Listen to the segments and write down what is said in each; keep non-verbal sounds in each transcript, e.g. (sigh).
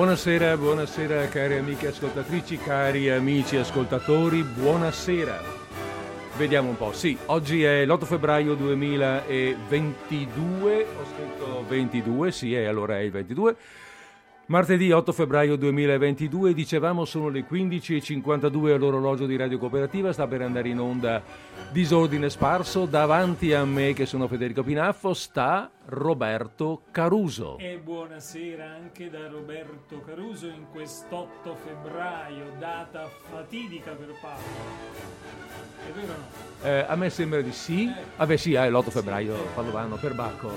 Buonasera, buonasera cari amiche ascoltatrici, cari amici ascoltatori, buonasera. Vediamo un po', sì, oggi è l'8 febbraio 2022, ho scritto 22, sì, e allora è il 22. Martedì 8 febbraio 2022, dicevamo sono le 15.52 all'orologio di Radio Cooperativa, sta per andare in onda Disordine Sparso, davanti a me che sono Federico Pinaffo sta Roberto Caruso. E buonasera anche da Roberto Caruso in quest'otto febbraio, data fatidica per Paolo. È vero o no? Eh, a me sembra di sì. Eh. Vabbè sì, è l'8 febbraio, Padovano, per Bacco.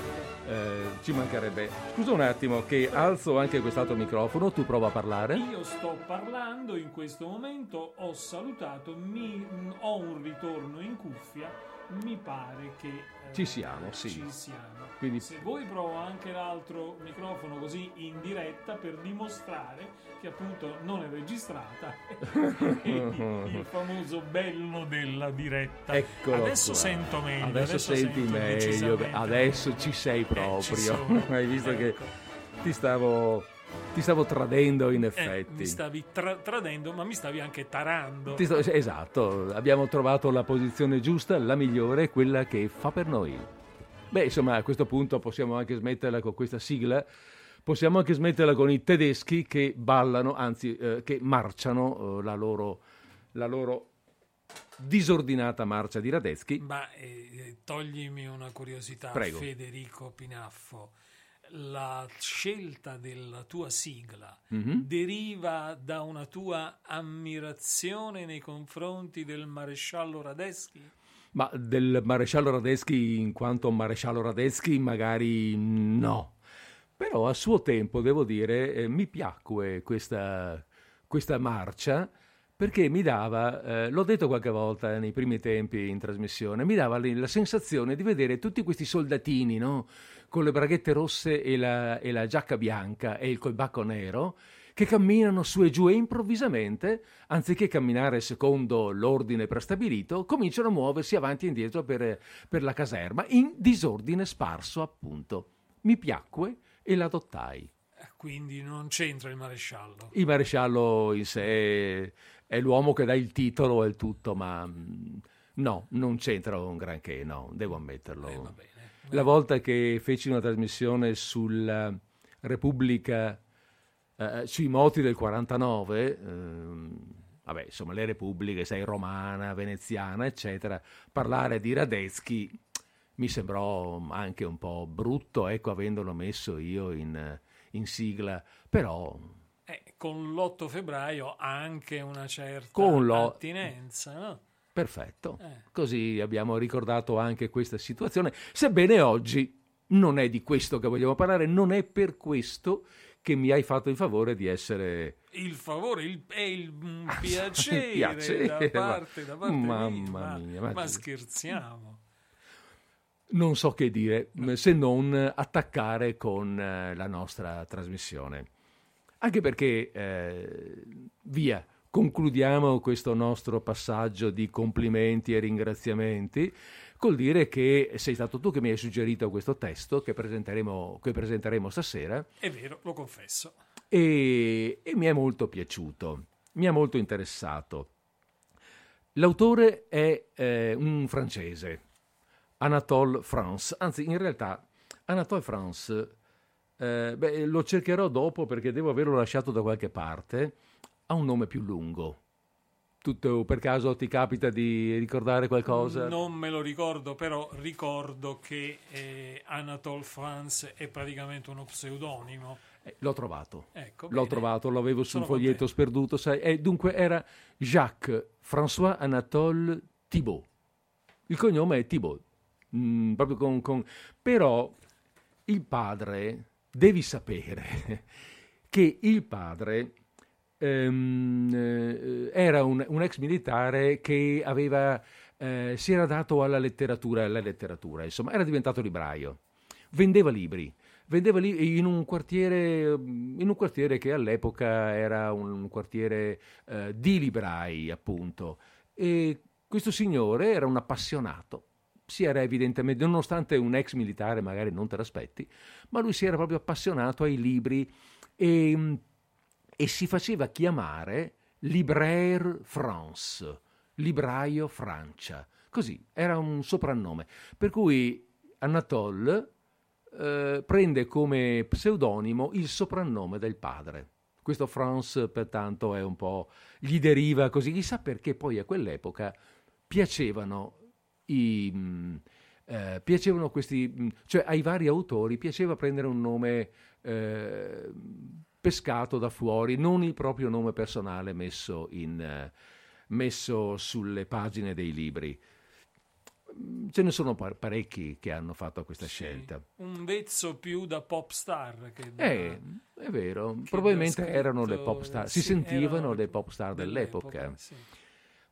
Eh, ci mancherebbe. Scusa un attimo che alzo anche quest'altro microfono, tu prova a parlare. Io sto parlando in questo momento, ho salutato, mi- ho un ritorno in cuffia, mi pare che eh, Ci siamo, sì. ci siamo. Quindi- Se vuoi provo anche l'altro microfono così in diretta per dimostrare che appunto non è registrata (laughs) il famoso bello della diretta. Eccolo adesso qua. sento meglio. Adesso, senti sento meglio, adesso ci sei Eh, proprio. ci sono. (laughs) Hai visto Ecco. che ti stavo, ti stavo tradendo in Eh, effetti. mi stavi tra- tradendo, ma mi stavi anche tarando. Sto- esatto, abbiamo trovato la posizione giusta, la migliore, quella che fa per noi. Beh, insomma, a questo punto possiamo anche smetterla con questa sigla, possiamo anche smetterla con i tedeschi che ballano, anzi, eh, che marciano eh, la, loro, la loro disordinata marcia di Radetzky. Ma eh, toglimi una curiosità, Prego. Federico Pinaffo. La scelta della tua sigla Mhm. deriva da una tua ammirazione nei confronti del maresciallo Radeschi? Ma del maresciallo Radetzky in quanto maresciallo Radetzky magari no. Però a suo tempo, devo dire, eh, mi piacque questa, questa marcia perché mi dava, eh, l'ho detto qualche volta nei primi tempi in trasmissione, mi dava la sensazione di vedere tutti questi soldatini, no? Con le braghette rosse e la, e la giacca bianca e il colbacco nero, che camminano su e giù e improvvisamente, anziché camminare secondo l'ordine prestabilito, cominciano a muoversi avanti e indietro per, per la caserma, in disordine sparso appunto. Mi piacque e l'adottai. Eh, Quindi non c'entra il maresciallo. Il maresciallo in sé è l'uomo che dà il titolo e il tutto, ma mm, no, non c'entra un granché, no, devo ammetterlo. Eh, va bene. La volta che feci una trasmissione sulla Repubblica, eh, sui moti del 49, ehm, vabbè, insomma, le repubbliche, sai, romana, veneziana, eccetera, parlare di Radetzky mi sembrò anche un po' brutto, ecco, avendolo messo io in, in sigla, però Eh, con l'8 febbraio ha anche una certa attinenza, no? perfetto. Eh. Così abbiamo ricordato anche questa situazione, sebbene oggi non è di questo che vogliamo parlare, non è per questo che mi hai fatto il favore di essere Il favore il, è il mm, piacere, piacere, da (laughs) parte, da parte mamma mia, mia, ma- ma scherziamo. Non so che dire se non attaccare con eh, la nostra trasmissione. Anche perché, eh, via, concludiamo questo nostro passaggio di complimenti e ringraziamenti col dire che sei stato tu che mi hai suggerito questo testo che presenteremo, che presenteremo stasera È vero, lo confesso. e, e mi è molto piaciuto, mi ha molto interessato. L'autore è eh, un francese, Anatole France, anzi in realtà Anatole France, eh, beh, lo cercherò dopo perché devo averlo lasciato da qualche parte, ha un nome più lungo. Tutto per caso ti capita di ricordare qualcosa? Non me lo ricordo, però ricordo che eh, Anatole France è praticamente uno pseudonimo. Eh, l'ho trovato. Ecco, L'ho bene. trovato, l'avevo sul Sono foglietto sperduto, sai, e dunque era Jacques François Anatole Thibault. Il cognome è Thibault, Mm, proprio con, con- Però il padre, devi sapere (laughs) che il padre ehm, eh, era un, un ex militare che aveva, eh, si era dato alla letteratura, alla letteratura, insomma, era diventato libraio, vendeva libri vendeva lì in un quartiere, in un quartiere che all'epoca era un quartiere eh, di librai, appunto. E questo signore era un appassionato. Si era evidentemente, nonostante un ex militare magari non te l'aspetti, ma lui si era proprio appassionato ai libri e mh, e si faceva chiamare Libraire France, libraio Francia. Così, era un soprannome. Per cui Anatole eh, prende come pseudonimo il soprannome del padre. Questo France, pertanto, è un po'. gli deriva così. Chissà perché poi a quell'epoca piacevano i. Mm, eh, piacevano questi. Mm, cioè ai vari autori piaceva prendere un nome. Eh, pescato da fuori, non il proprio nome personale messo, in, eh, messo sulle pagine dei libri. Ce ne sono parecchi che hanno fatto questa sì, scelta. Un vezzo più da pop star. Che da, eh, è vero, probabilmente scritto, erano le pop star, si sì, sentivano le pop star dell'epoca. dell'epoca. Sì.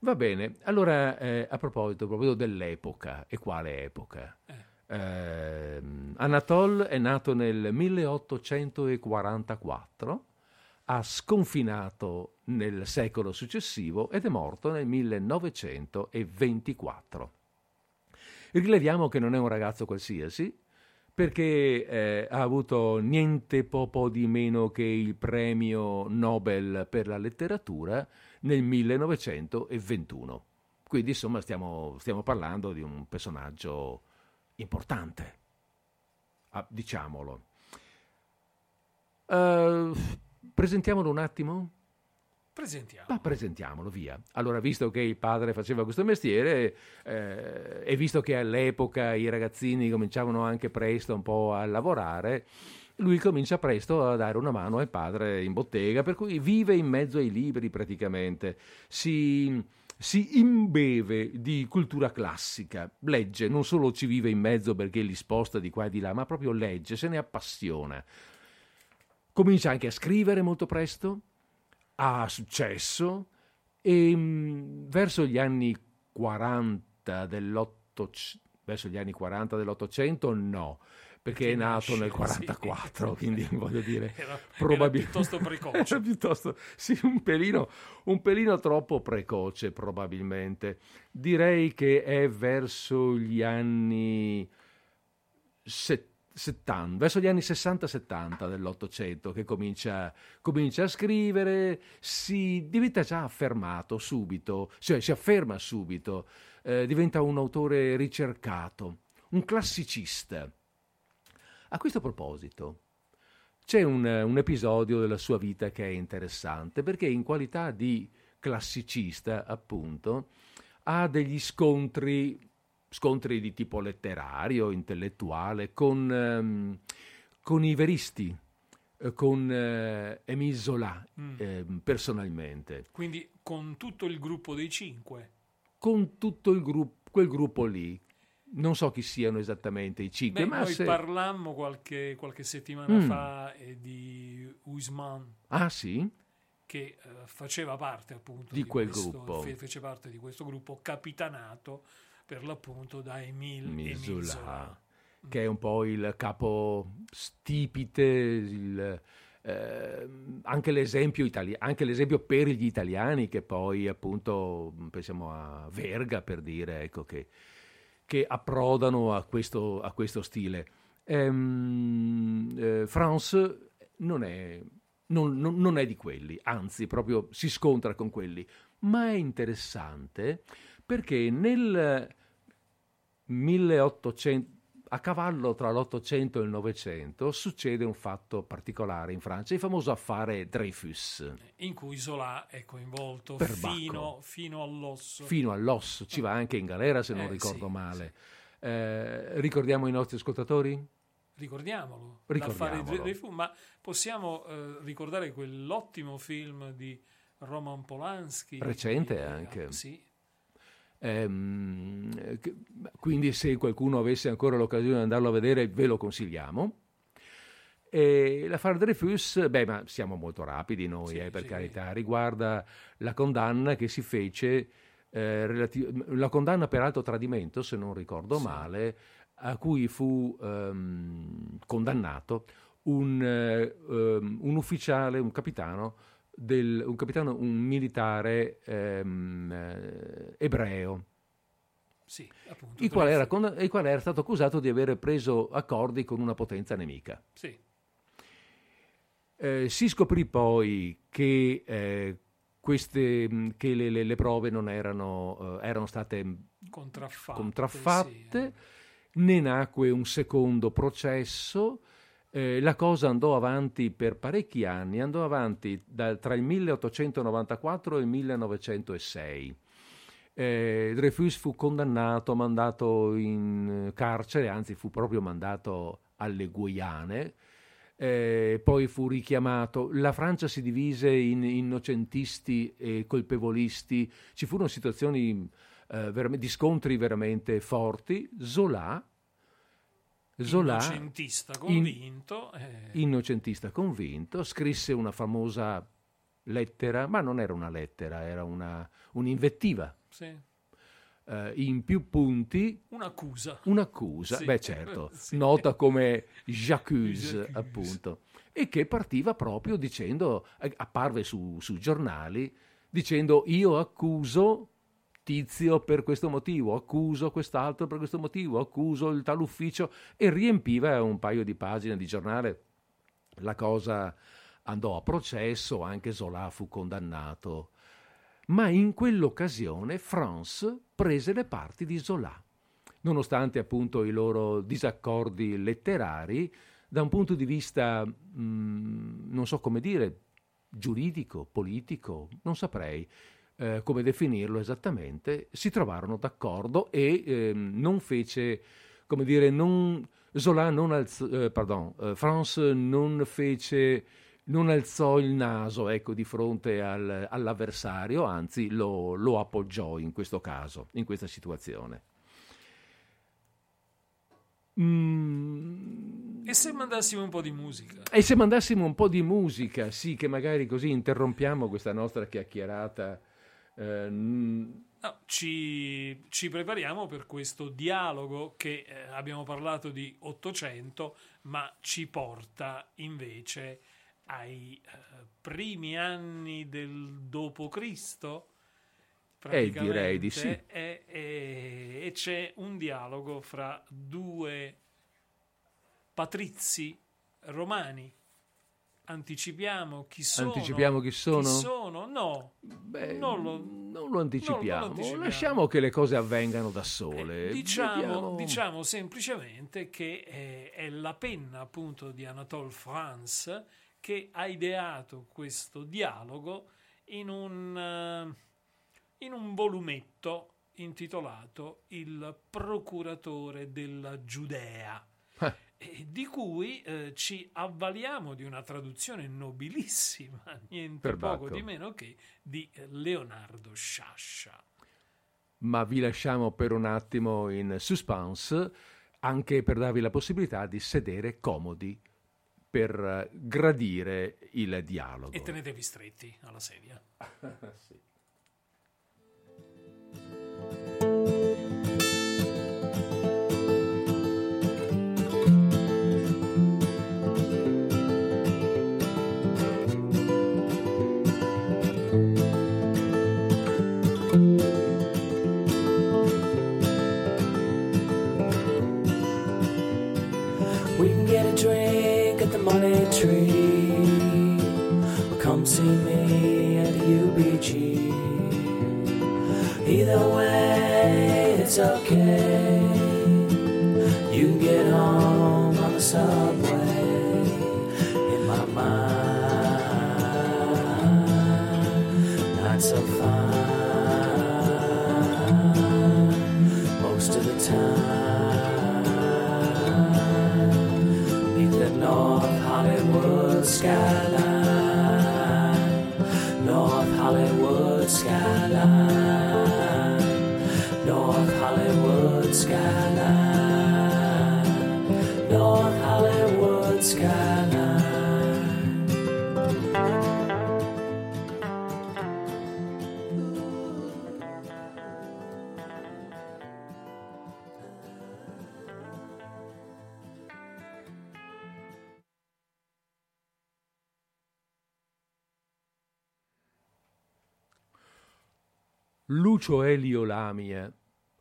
Va bene, allora eh, a proposito proprio dell'epoca, e quale epoca? Eh. Eh, Anatole è nato nel 1844, ha sconfinato nel secolo successivo ed è morto nel 1924. Rileviamo che non è un ragazzo qualsiasi, perché eh, ha avuto niente po' di meno che il premio Nobel per la letteratura nel 1921. Quindi insomma stiamo, stiamo parlando di un personaggio importante, ah, diciamolo. Uh, presentiamolo un attimo? Presentiamo. Ma presentiamolo, via. Allora, visto che il padre faceva questo mestiere eh, e visto che all'epoca i ragazzini cominciavano anche presto un po' a lavorare, lui comincia presto a dare una mano al padre in bottega, per cui vive in mezzo ai libri praticamente. Si si imbeve di cultura classica, legge, non solo ci vive in mezzo perché li sposta di qua e di là, ma proprio legge, se ne appassiona. Comincia anche a scrivere molto presto, ha successo e mm, verso gli anni 40 dell'Ottocento, verso gli anni 40 dell'Ottocento no, perché è nato nel 44, sì. quindi (laughs) voglio dire, era, probabilmente piuttosto precoce. (laughs) piuttosto, sì, un pelino, un pelino troppo precoce probabilmente. Direi che è verso gli anni 70, verso gli anni 60-70 dell'Ottocento che comincia, comincia, a scrivere, si diventa già affermato subito, cioè si afferma subito, eh, diventa un autore ricercato, un classicista a questo proposito, c'è un, un, episodio della sua vita che è interessante perché in qualità di classicista, appunto, ha degli scontri, scontri di tipo letterario, intellettuale, con, um, con i veristi, eh, con uh, Émile Zola mm. eh, personalmente. Quindi con tutto il gruppo dei cinque? Con tutto il gruppo, quel gruppo lì, non so chi siano esattamente i cinque, Beh, ma noi se... parlammo qualche, qualche settimana mm. fa eh, di Usman. Ah, sì? Che uh, faceva parte appunto di, di quel questo, gruppo. Fece parte di questo gruppo capitanato per l'appunto da Emile Misula, che è un po' il capo stipite, il, eh, anche, l'esempio itali- anche l'esempio per gli italiani, che poi appunto pensiamo a Verga per dire ecco che che approdano a questo, a questo stile. Ehm, eh, France non è, non, non, non è di quelli, anzi proprio si scontra con quelli, ma è interessante perché nel 1800 a cavallo tra l'Ottocento e il Novecento succede un fatto particolare in Francia, il famoso affare Dreyfus. In cui Zola è coinvolto fino, fino, all'osso. Fino all'osso, ci va anche in galera se non eh, ricordo sì, male. Sì. Eh, ricordiamo i nostri ascoltatori? Ricordiamolo, Ricordiamolo. Dreyfus, ma possiamo eh, ricordare quell'ottimo film di Roman Polanski. Recente di, anche. sì, Ehm, quindi se qualcuno avesse ancora l'occasione di andarlo a vedere ve lo consigliamo. E la Far Dreyfus, beh, ma siamo molto rapidi noi, sì, eh, per sì. carità, riguarda la condanna che si fece, eh, relati- la condanna per alto tradimento, se non ricordo male, a cui fu ehm, condannato un, eh, un ufficiale, un capitano del, un capitano, un militare ehm, eh, ebreo. Sì, appunto, il, quale era, il, quale era, stato accusato di aver preso accordi con una potenza nemica. Sì. Eh, si scoprì poi che, eh, queste, che le, le, le, prove non erano, eh, erano state contraffatte, contraffatte sì. ne nacque un secondo processo. Eh, la cosa andò avanti per parecchi anni, andò avanti da, tra il 1894 e il 1906. Eh, Dreyfus fu condannato, mandato in carcere, anzi fu proprio mandato alle Guiane, eh, poi fu richiamato. La Francia si divise in innocentisti e colpevolisti, ci furono situazioni eh, di scontri veramente forti. Zola, Zola innocentista convinto, in, eh. innocentista convinto, scrisse una famosa lettera, ma non era una lettera, era una, un'invettiva. Sì. Uh, in più punti un'accusa. Un'accusa, sì. beh certo, (laughs) sì. nota come (laughs) j'accuse, appunto, e che partiva proprio dicendo, eh, apparve su, sui giornali, dicendo io accuso tizio per questo motivo, accuso quest'altro per questo motivo, accuso il tal ufficio e riempiva un paio di pagine di giornale. La cosa andò a processo, anche Zola fu condannato ma in quell'occasione France prese le parti di Zola. Nonostante appunto i loro disaccordi letterari, da un punto di vista, mh, mm, non so come dire, giuridico, politico, non saprei eh, come definirlo esattamente, si trovarono d'accordo e eh, non fece, come dire, non, Zola non alzò, eh, pardon, eh, France non fece non alzò il naso ecco, di fronte al, all'avversario, anzi lo, lo, appoggiò in questo caso, in questa situazione. Mm. E se mandassimo un po' di musica? E se mandassimo un po' di musica, sì, che magari così interrompiamo questa nostra chiacchierata. Eh, no, ci, ci, prepariamo per questo dialogo che eh, abbiamo parlato di 800, ma ci porta invece ai uh, primi anni del dopo Cristo. Eh, direi di sì. E, e, e c'è un dialogo fra due patrizi romani anticipiamo chi sono. Anticipiamo chi sono? Chi sono? No, Beh, non, lo, non, lo anticipiamo. non, lo, anticipiamo. Lasciamo che le cose avvengano da sole. Eh, diciamo, diciamo, semplicemente che è, è, la penna appunto di Anatole France che ha ideato questo dialogo in un, uh, in un volumetto intitolato Il procuratore della Giudea. Eh. di cui eh, ci avvaliamo di una traduzione nobilissima, (laughs) niente Perbacco. poco di meno che di Leonardo Sciascia. Ma vi lasciamo per un attimo in suspense, anche per darvi la possibilità di sedere comodi per gradire il dialogo. E tenetevi stretti alla sedia. (laughs) sì. Lucio Elio Lamia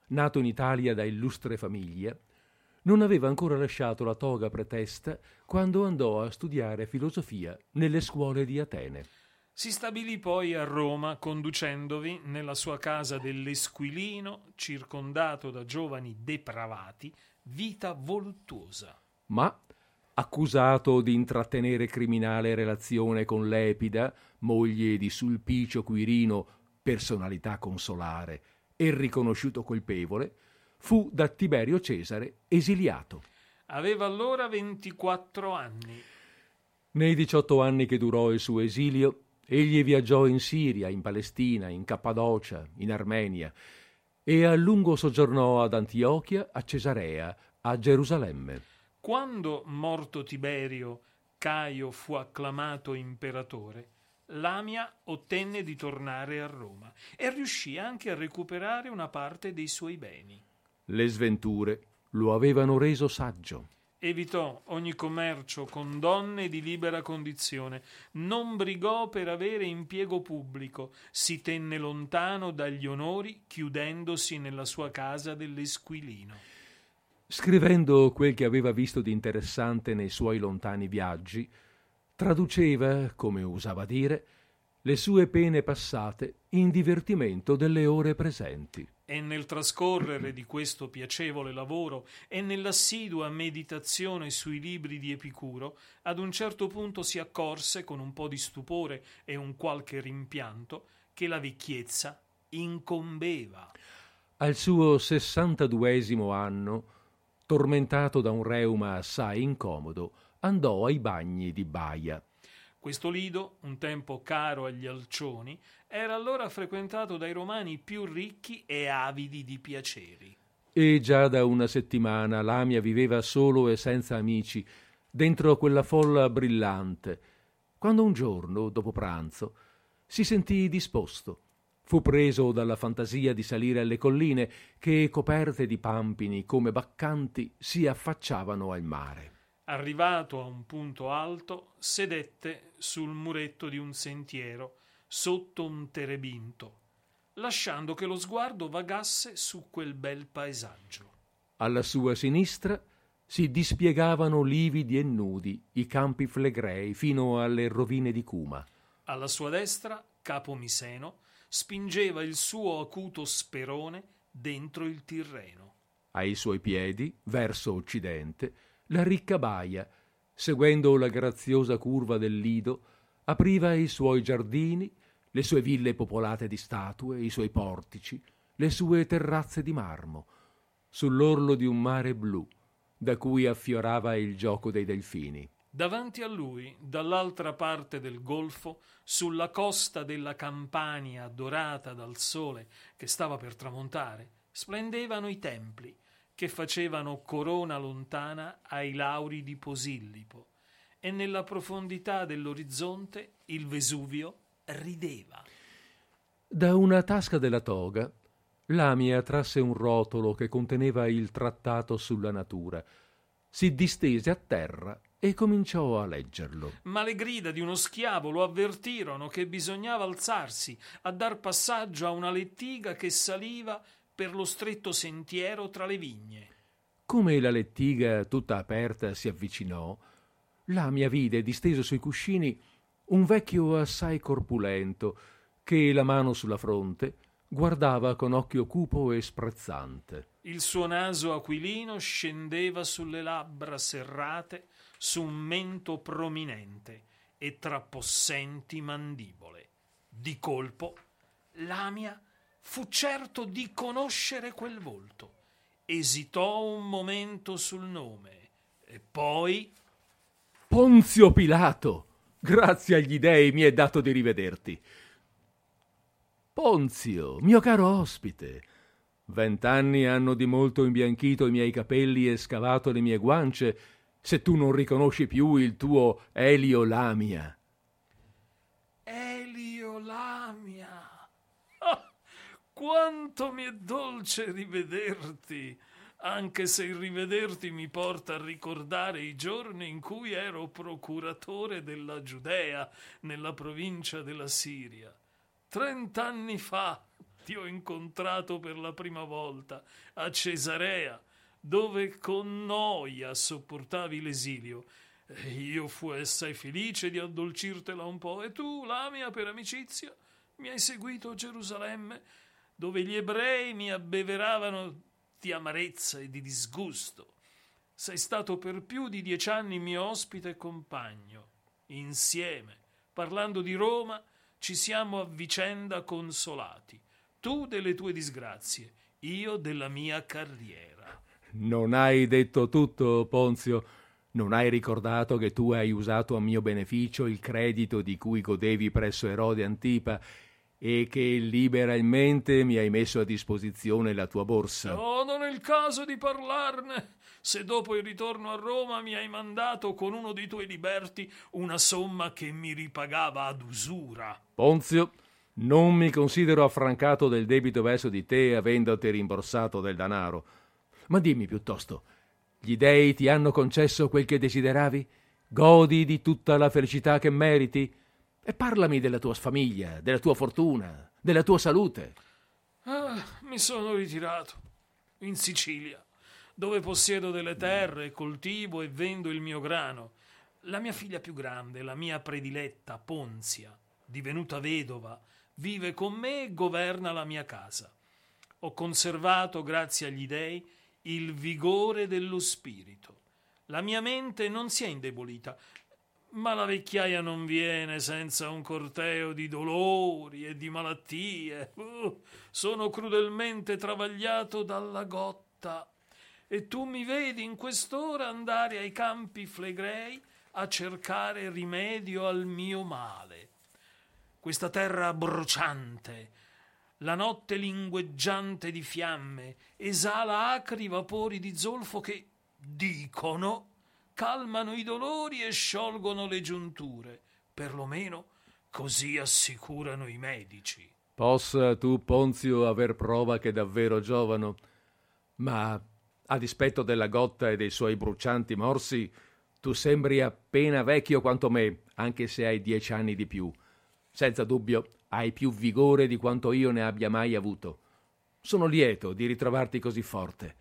nato in Italia da illustre famiglia, non aveva ancora lasciato la toga pretesta quando andò a studiare filosofia nelle scuole di Atene. Si stabilì poi a Roma conducendovi nella sua casa dell'Esquilino, circondato da giovani depravati, vita voluttuosa. Ma, accusato di intrattenere criminale relazione con Lepida, moglie di Sulpicio Quirino, personalità consolare, e riconosciuto colpevole, fu da Tiberio Cesare esiliato. Aveva allora 24 anni. Nei 18 anni che durò il suo esilio, egli viaggiò in Siria, in Palestina, in Cappadocia, in Armenia e a lungo soggiornò ad Antiochia, a Cesarea, a Gerusalemme. Quando morto Tiberio, Caio fu acclamato imperatore, Lamia ottenne di tornare a Roma e riuscì anche a recuperare una parte dei suoi beni. Le sventure lo avevano reso saggio. Evitò ogni commercio con donne di libera condizione, non brigò per avere impiego pubblico, si tenne lontano dagli onori, chiudendosi nella sua casa dell'Esquilino. Scrivendo quel che aveva visto di interessante nei suoi lontani viaggi, traduceva, come usava dire, le sue pene passate in divertimento delle ore presenti. E nel trascorrere di questo piacevole lavoro e nell'assidua meditazione sui libri di Epicuro, ad un certo punto si accorse, con un po' di stupore e un qualche rimpianto, che la vecchiezza incombeva. Al suo sessantaduesimo anno, tormentato da un reuma assai incomodo, andò ai bagni di Baia questo lido, un tempo caro agli alcioni, era allora frequentato dai romani più ricchi e avidi di piaceri. E già da una settimana Lamia viveva solo e senza amici, dentro quella folla brillante, quando un giorno, dopo pranzo, si sentì disposto. Fu preso dalla fantasia di salire alle colline che, coperte di pampini come baccanti, si affacciavano al mare. Arrivato a un punto alto, sedette sul muretto di un sentiero, sotto un terebinto, lasciando che lo sguardo vagasse su quel bel paesaggio. Alla sua sinistra si dispiegavano lividi e nudi i campi flegrei fino alle rovine di Cuma. Alla sua destra, Capo Miseno, spingeva il suo acuto sperone dentro il Tirreno. Ai suoi piedi, verso occidente, la ricca baia, seguendo la graziosa curva del lido, apriva i suoi giardini, le sue ville popolate di statue, i suoi portici, le sue terrazze di marmo, sull'orlo di un mare blu, da cui affiorava il gioco dei delfini. Davanti a lui, dall'altra parte del golfo, sulla costa della Campania dorata dal sole che stava per tramontare, splendevano i templi, che facevano corona lontana ai lauri di Posillipo, e nella profondità dell'orizzonte il Vesuvio rideva. Da una tasca della toga, Lamia trasse un rotolo che conteneva il trattato sulla natura, si distese a terra e cominciò a leggerlo. Ma le grida di uno schiavo lo avvertirono che bisognava alzarsi a dar passaggio a una lettiga che saliva per lo stretto sentiero tra le vigne. Come la lettiga tutta aperta si avvicinò, Lamia vide disteso sui cuscini un vecchio assai corpulento che, la mano sulla fronte, guardava con occhio cupo e sprezzante. Il suo naso aquilino scendeva sulle labbra serrate su un mento prominente e tra possenti mandibole. Di colpo, Lamia fu certo di conoscere quel volto. Esitò un momento sul nome e poi. Ponzio Pilato! Grazie agli dei mi è dato di rivederti. Ponzio, mio caro ospite, vent'anni hanno di molto imbianchito i miei capelli e scavato le mie guance, se tu non riconosci più il tuo Elio Lamia. Elio Lamia! Quanto mi è dolce rivederti, anche se il rivederti mi porta a ricordare i giorni in cui ero procuratore della Giudea nella provincia della Siria. Trent'anni fa ti ho incontrato per la prima volta a Cesarea, dove con noia sopportavi l'esilio. E io fui assai felice di addolcirtela un po', e tu, Lamia, per amicizia, mi hai seguito a Gerusalemme, dove gli ebrei mi abbeveravano di amarezza e di disgusto. Sei stato per più di dieci anni mio ospite e compagno. Insieme, parlando di Roma, ci siamo a vicenda consolati. Tu delle tue disgrazie, io della mia carriera. Non hai detto tutto, Ponzio. Non hai ricordato che tu hai usato a mio beneficio il credito di cui godevi presso Erode Antipa e che liberalmente mi hai messo a disposizione la tua borsa. Oh, non è il caso di parlarne. Se dopo il ritorno a Roma mi hai mandato con uno dei tuoi liberti una somma che mi ripagava ad usura. Ponzio, non mi considero affrancato del debito verso di te avendoti rimborsato del danaro. Ma dimmi piuttosto, gli dei ti hanno concesso quel che desideravi? Godi di tutta la felicità che meriti? E parlami della tua famiglia, della tua fortuna, della tua salute. Ah, mi sono ritirato in Sicilia, dove possiedo delle terre, coltivo e vendo il mio grano. La mia figlia più grande, la mia prediletta, Ponzia, divenuta vedova, vive con me e governa la mia casa. Ho conservato, grazie agli dei, il vigore dello spirito. La mia mente non si è indebolita, ma la vecchiaia non viene senza un corteo di dolori e di malattie. Uh, sono crudelmente travagliato dalla gotta. E tu mi vedi in quest'ora andare ai campi flegrei a cercare rimedio al mio male. Questa terra bruciante, la notte lingueggiante di fiamme, esala acri vapori di zolfo che, dicono, calmano i dolori e sciolgono le giunture. Perlomeno così assicurano i medici. Possa tu, Ponzio, aver prova che davvero giovano, ma a dispetto della gotta e dei suoi brucianti morsi, tu sembri appena vecchio quanto me, anche se hai dieci anni di più. Senza dubbio hai più vigore di quanto io ne abbia mai avuto. Sono lieto di ritrovarti così forte.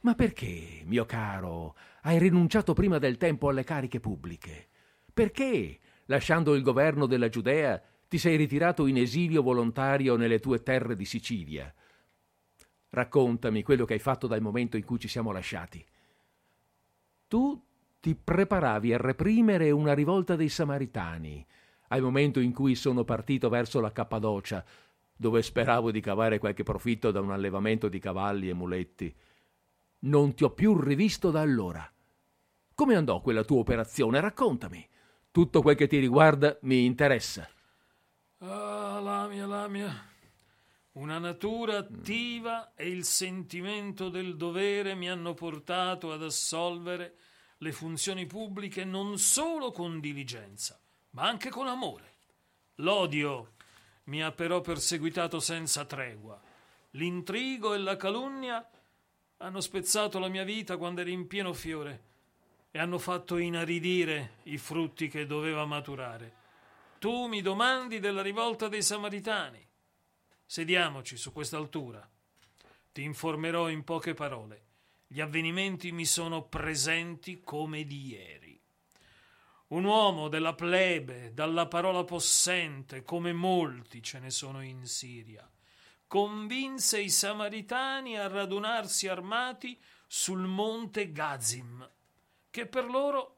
Ma perché, mio caro, hai rinunciato prima del tempo alle cariche pubbliche? Perché, lasciando il governo della Giudea, ti sei ritirato in esilio volontario nelle tue terre di Sicilia? Raccontami quello che hai fatto dal momento in cui ci siamo lasciati. Tu ti preparavi a reprimere una rivolta dei Samaritani, al momento in cui sono partito verso la Cappadocia, dove speravo di cavare qualche profitto da un allevamento di cavalli e muletti. Non ti ho più rivisto da allora. Come andò quella tua operazione? Raccontami. Tutto quel che ti riguarda mi interessa. Ah, Lamia, Lamia. Una natura attiva e il sentimento del dovere mi hanno portato ad assolvere le funzioni pubbliche non solo con diligenza, ma anche con amore. L'odio mi ha però perseguitato senza tregua. L'intrigo e la calunnia hanno spezzato la mia vita quando ero in pieno fiore e hanno fatto inaridire i frutti che doveva maturare. Tu mi domandi della rivolta dei Samaritani. Sediamoci su quest'altura. Ti informerò in poche parole. Gli avvenimenti mi sono presenti come di ieri. Un uomo della plebe, dalla parola possente, come molti ce ne sono in Siria, convinse i Samaritani a radunarsi armati sul monte Gazim, che per loro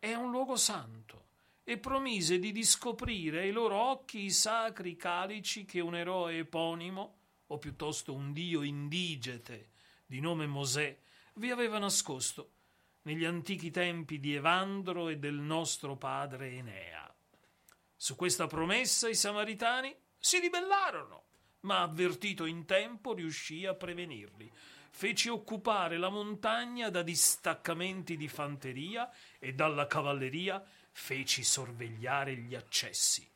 è un luogo santo, e promise di discoprire ai loro occhi i sacri calici che un eroe eponimo, o piuttosto un dio indigete di nome Mosè, vi aveva nascosto negli antichi tempi di Evandro e del nostro padre Enea. Su questa promessa i Samaritani si ribellarono ma avvertito in tempo riuscì a prevenirli. Fece occupare la montagna da distaccamenti di fanteria e dalla cavalleria feci sorvegliare gli accessi.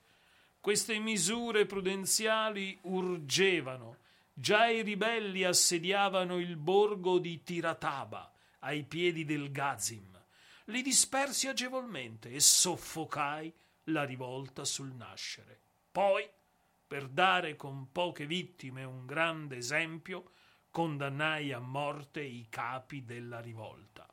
Queste misure prudenziali urgevano. Già i ribelli assediavano il borgo di Tirataba, ai piedi del Gazim. Li dispersi agevolmente e soffocai la rivolta sul nascere. Poi per dare con poche vittime un grande esempio, condannai a morte i capi della rivolta.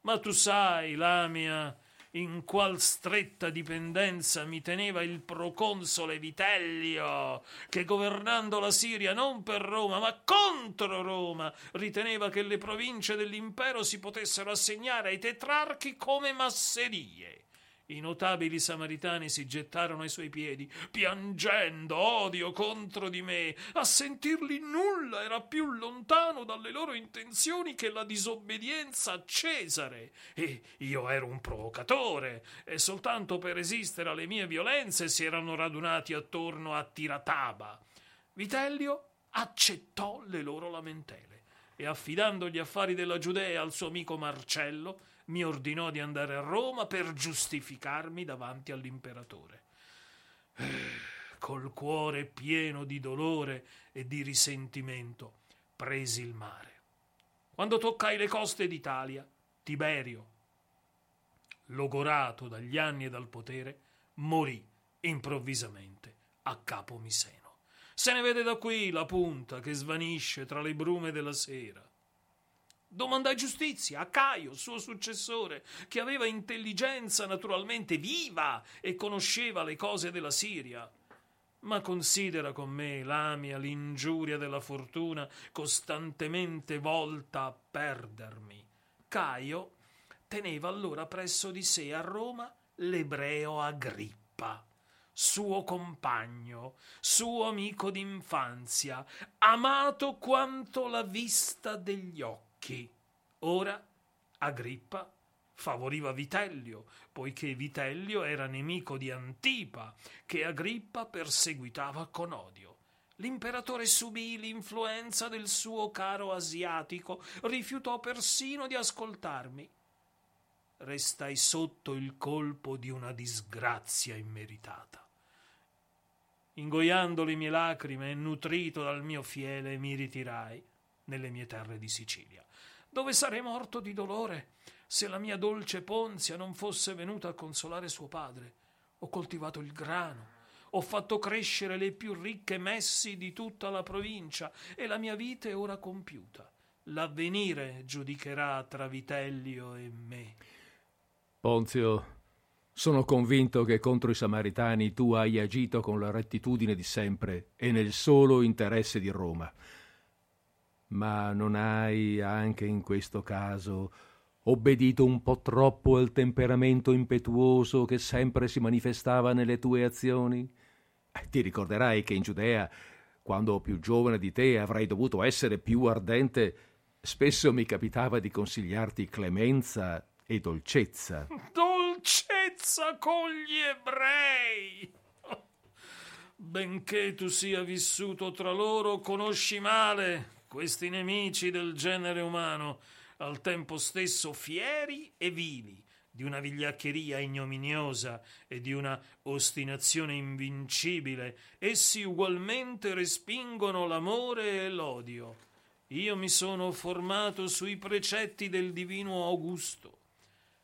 Ma tu sai, Lamia, in qual stretta dipendenza mi teneva il proconsole Vitellio, che governando la Siria non per Roma, ma contro Roma, riteneva che le province dell'impero si potessero assegnare ai tetrarchi come masserie. I notabili samaritani si gettarono ai suoi piedi, piangendo odio contro di me. A sentirli nulla era più lontano dalle loro intenzioni che la disobbedienza a Cesare. E io ero un provocatore, e soltanto per resistere alle mie violenze si erano radunati attorno a Tirataba. Vitellio accettò le loro lamentele e affidando gli affari della Giudea al suo amico Marcello, mi ordinò di andare a Roma per giustificarmi davanti all'imperatore. Eh, col cuore pieno di dolore e di risentimento presi il mare. Quando toccai le coste d'Italia, Tiberio, logorato dagli anni e dal potere, morì improvvisamente a Capo Miseno. Se ne vede da qui la punta che svanisce tra le brume della sera Domandai giustizia a Caio, suo successore, che aveva intelligenza naturalmente viva e conosceva le cose della Siria. Ma considera con me l'amia, l'ingiuria della fortuna costantemente volta a perdermi. Caio teneva allora presso di sé a Roma l'ebreo Agrippa suo compagno, suo amico d'infanzia, amato quanto la vista degli occhi che ora Agrippa favoriva Vitellio, poiché Vitellio era nemico di Antipa, che Agrippa perseguitava con odio. L'imperatore subì l'influenza del suo caro asiatico, rifiutò persino di ascoltarmi. Restai sotto il colpo di una disgrazia immeritata. Ingoiando le mie lacrime e nutrito dal mio fiele, mi ritirai nelle mie terre di Sicilia dove sarei morto di dolore se la mia dolce Ponzia non fosse venuta a consolare suo padre. Ho coltivato il grano, ho fatto crescere le più ricche messi di tutta la provincia e la mia vita è ora compiuta. L'avvenire giudicherà tra Vitellio e me. Ponzio, sono convinto che contro i Samaritani tu hai agito con la rettitudine di sempre e nel solo interesse di Roma ma non hai anche in questo caso obbedito un po' troppo al temperamento impetuoso che sempre si manifestava nelle tue azioni? Eh, ti ricorderai che in Giudea, quando più giovane di te avrei dovuto essere più ardente, spesso mi capitava di consigliarti clemenza e dolcezza. Dolcezza con gli ebrei! Benché tu sia vissuto tra loro, conosci male questi nemici del genere umano, al tempo stesso fieri e vili, di una vigliaccheria ignominiosa e di una ostinazione invincibile, essi ugualmente respingono l'amore e l'odio. Io mi sono formato sui precetti del divino Augusto.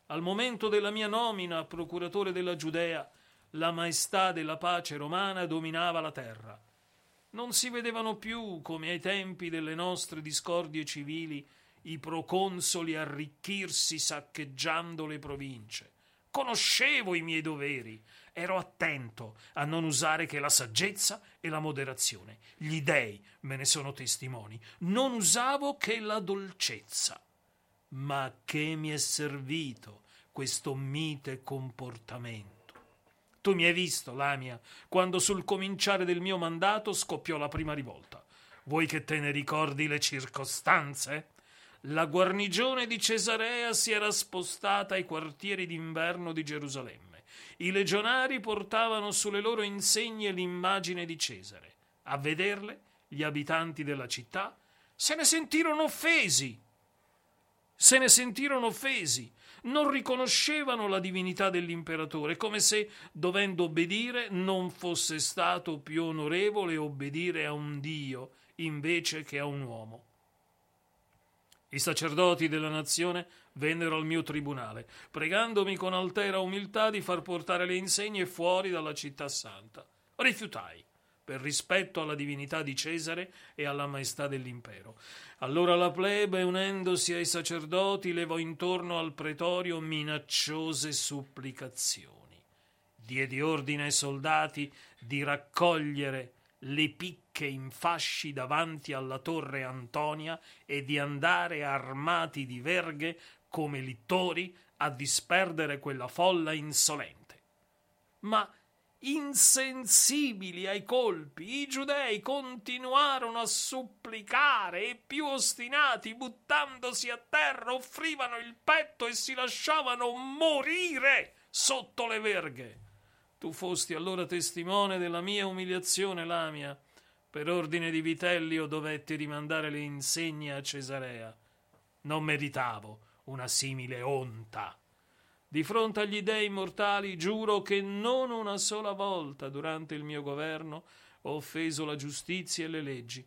Al momento della mia nomina a procuratore della Giudea, la maestà della pace romana dominava la terra non si vedevano più, come ai tempi delle nostre discordie civili, i proconsoli arricchirsi saccheggiando le province. Conoscevo i miei doveri, ero attento a non usare che la saggezza e la moderazione. Gli dei me ne sono testimoni. Non usavo che la dolcezza. Ma che mi è servito questo mite comportamento? Tu mi hai visto, Lamia, quando sul cominciare del mio mandato scoppiò la prima rivolta. Vuoi che te ne ricordi le circostanze? La guarnigione di Cesarea si era spostata ai quartieri d'inverno di Gerusalemme. I legionari portavano sulle loro insegne l'immagine di Cesare. A vederle, gli abitanti della città se ne sentirono offesi. Se ne sentirono offesi non riconoscevano la divinità dell'imperatore, come se, dovendo obbedire, non fosse stato più onorevole obbedire a un Dio invece che a un uomo. I sacerdoti della nazione vennero al mio tribunale, pregandomi con altera umiltà di far portare le insegne fuori dalla città santa. Rifiutai, per rispetto alla divinità di Cesare e alla maestà dell'impero. Allora la plebe, unendosi ai sacerdoti, levò intorno al pretorio minacciose supplicazioni. Diedi ordine ai soldati di raccogliere le picche in fasci davanti alla torre Antonia e di andare armati di verghe come littori a disperdere quella folla insolente. Ma insensibili ai colpi, i giudei continuarono a supplicare e più ostinati, buttandosi a terra, offrivano il petto e si lasciavano morire sotto le verghe. Tu fosti allora testimone della mia umiliazione, Lamia. Per ordine di Vitellio dovetti rimandare le insegne a Cesarea. Non meritavo una simile onta. Di fronte agli dei mortali giuro che non una sola volta durante il mio governo ho offeso la giustizia e le leggi.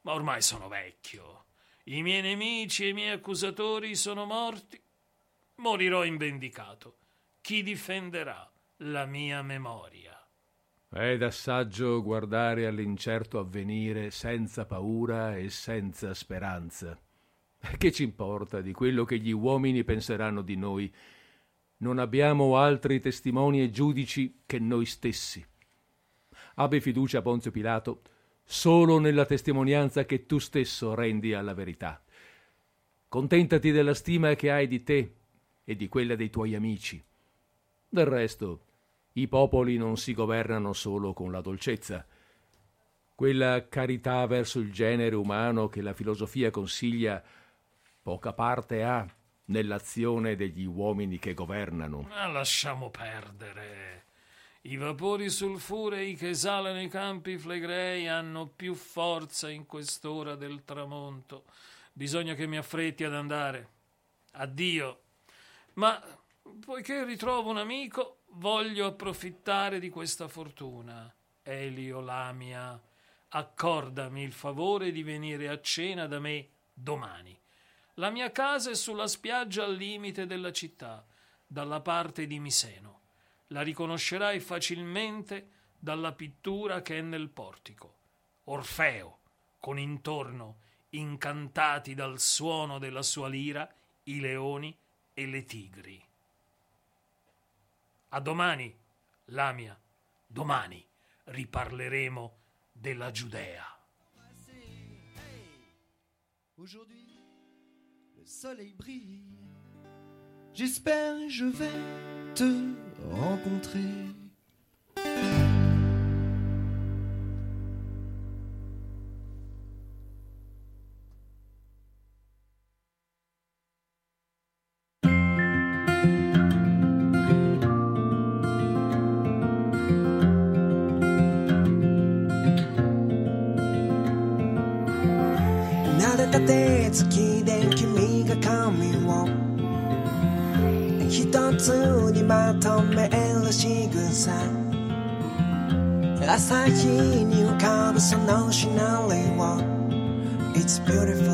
Ma ormai sono vecchio. I miei nemici e i miei accusatori sono morti. Morirò invendicato. Chi difenderà la mia memoria? È da saggio guardare all'incerto avvenire senza paura e senza speranza. Che ci importa di quello che gli uomini penseranno di noi? Non abbiamo altri testimoni e giudici che noi stessi. Abbi fiducia, Ponzio Pilato, solo nella testimonianza che tu stesso rendi alla verità. Contentati della stima che hai di te e di quella dei tuoi amici. Del resto, i popoli non si governano solo con la dolcezza. Quella carità verso il genere umano che la filosofia consiglia poca parte ha nell'azione degli uomini che governano. Ma lasciamo perdere. I vapori sulfurei che esalano i campi flegrei hanno più forza in quest'ora del tramonto. Bisogna che mi affretti ad andare. Addio. Ma poiché ritrovo un amico, voglio approfittare di questa fortuna. Elio Lamia, accordami il favore di venire a cena da me domani. La mia casa è sulla spiaggia al limite della città, dalla parte di Miseno. La riconoscerai facilmente dalla pittura che è nel portico. Orfeo, con intorno, incantati dal suono della sua lira, i leoni e le tigri. A domani, Lamia, domani riparleremo della Giudea. Aujourd'hui soleil brille. J'espère je vais te rencontrer. It's beautiful.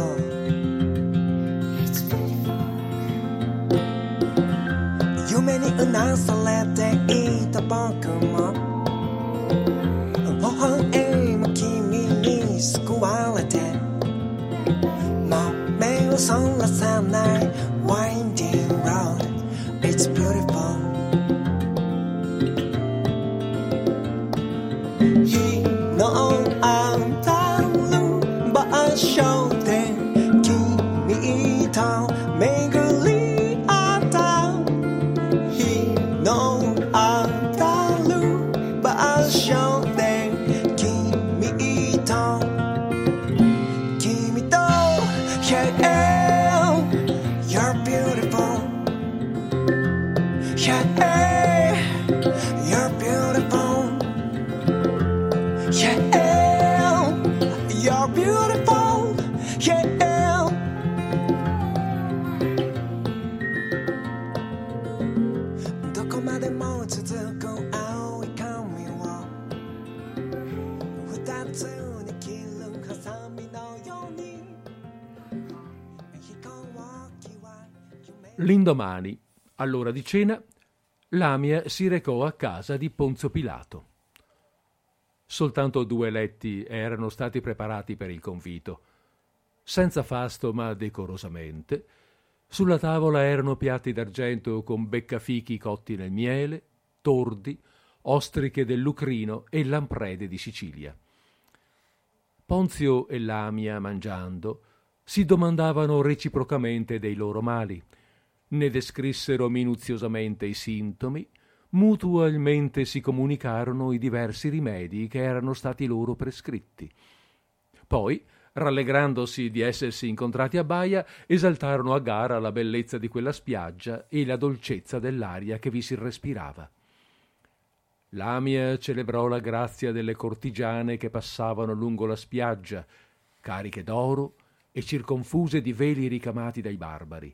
All'ora di cena, Lamia si recò a casa di Ponzio Pilato. Soltanto due letti erano stati preparati per il convito. Senza fasto, ma decorosamente, sulla tavola erano piatti d'argento con beccafichi cotti nel miele, tordi, ostriche del Lucrino e lamprede di Sicilia. Ponzio e Lamia, mangiando, si domandavano reciprocamente dei loro mali, ne descrissero minuziosamente i sintomi, mutualmente si comunicarono i diversi rimedi che erano stati loro prescritti. Poi, rallegrandosi di essersi incontrati a baia, esaltarono a gara la bellezza di quella spiaggia e la dolcezza dell'aria che vi si respirava. Lamia celebrò la grazia delle cortigiane che passavano lungo la spiaggia, cariche d'oro e circonfuse di veli ricamati dai barbari.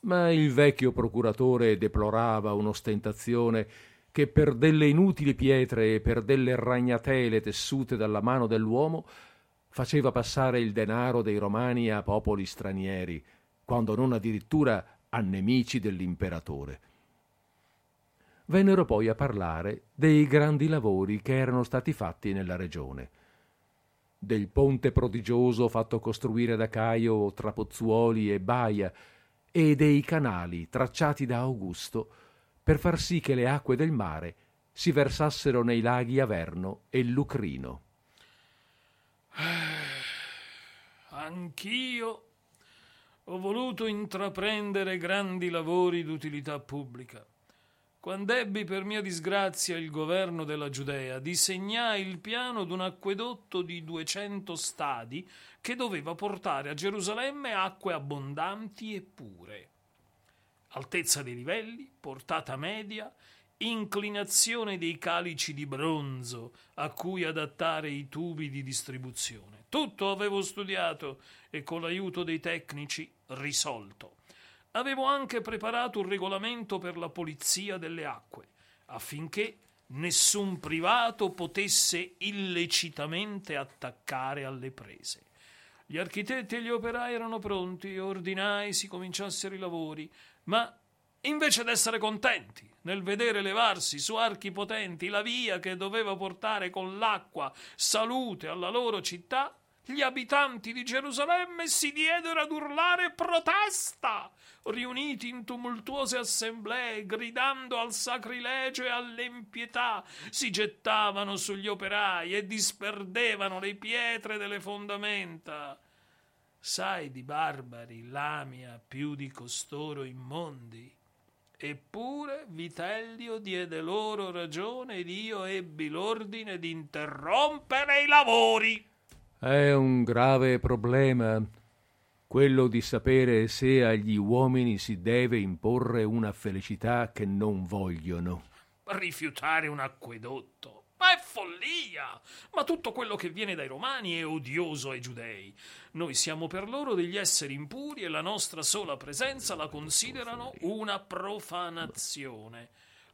Ma il vecchio procuratore deplorava un'ostentazione che per delle inutili pietre e per delle ragnatele tessute dalla mano dell'uomo faceva passare il denaro dei romani a popoli stranieri, quando non addirittura a nemici dell'imperatore vennero poi a parlare dei grandi lavori che erano stati fatti nella regione. Del ponte prodigioso fatto costruire da Caio tra Pozzuoli e Baia e dei canali tracciati da Augusto per far sì che le acque del mare si versassero nei laghi Averno e Lucrino. Anch'io ho voluto intraprendere grandi lavori d'utilità pubblica quando ebbi per mia disgrazia il governo della Giudea, disegnai il piano d'un acquedotto di duecento stadi che doveva portare a Gerusalemme acque abbondanti e pure. Altezza dei livelli, portata media, inclinazione dei calici di bronzo a cui adattare i tubi di distribuzione. Tutto avevo studiato e con l'aiuto dei tecnici risolto. Avevo anche preparato un regolamento per la polizia delle acque, affinché nessun privato potesse illecitamente attaccare alle prese. Gli architetti e gli operai erano pronti, ordinai si cominciassero i lavori, ma invece d'essere contenti nel vedere levarsi su archi potenti la via che doveva portare con l'acqua salute alla loro città, gli abitanti di Gerusalemme si diedero ad urlare protesta, riuniti in tumultuose assemblee, gridando al sacrilegio e all'impietà, si gettavano sugli operai e disperdevano le pietre delle fondamenta. Sai di barbari, lamia più di costoro immondi. Eppure Vitellio diede loro ragione ed io ebbi l'ordine di interrompere i lavori. È un grave problema quello di sapere se agli uomini si deve imporre una felicità che non vogliono. Rifiutare un acquedotto. Ma è follia! Ma tutto quello che viene dai romani è odioso ai giudei. Noi siamo per loro degli esseri impuri e la nostra sola presenza la considerano una profanazione.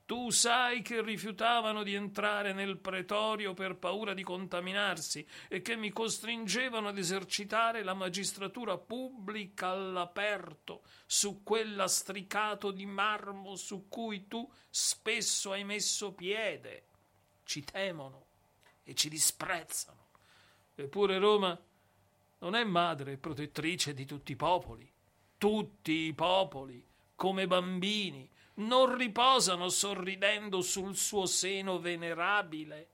Tu sai che rifiutavano di entrare nel pretorio per paura di contaminarsi e che mi costringevano ad esercitare la magistratura pubblica all'aperto su quell'astricato di marmo su cui tu spesso hai messo piede. Ci temono e ci disprezzano. Eppure Roma non è madre e protettrice di tutti i popoli. Tutti i popoli, come bambini, non riposano sorridendo sul suo seno venerabile.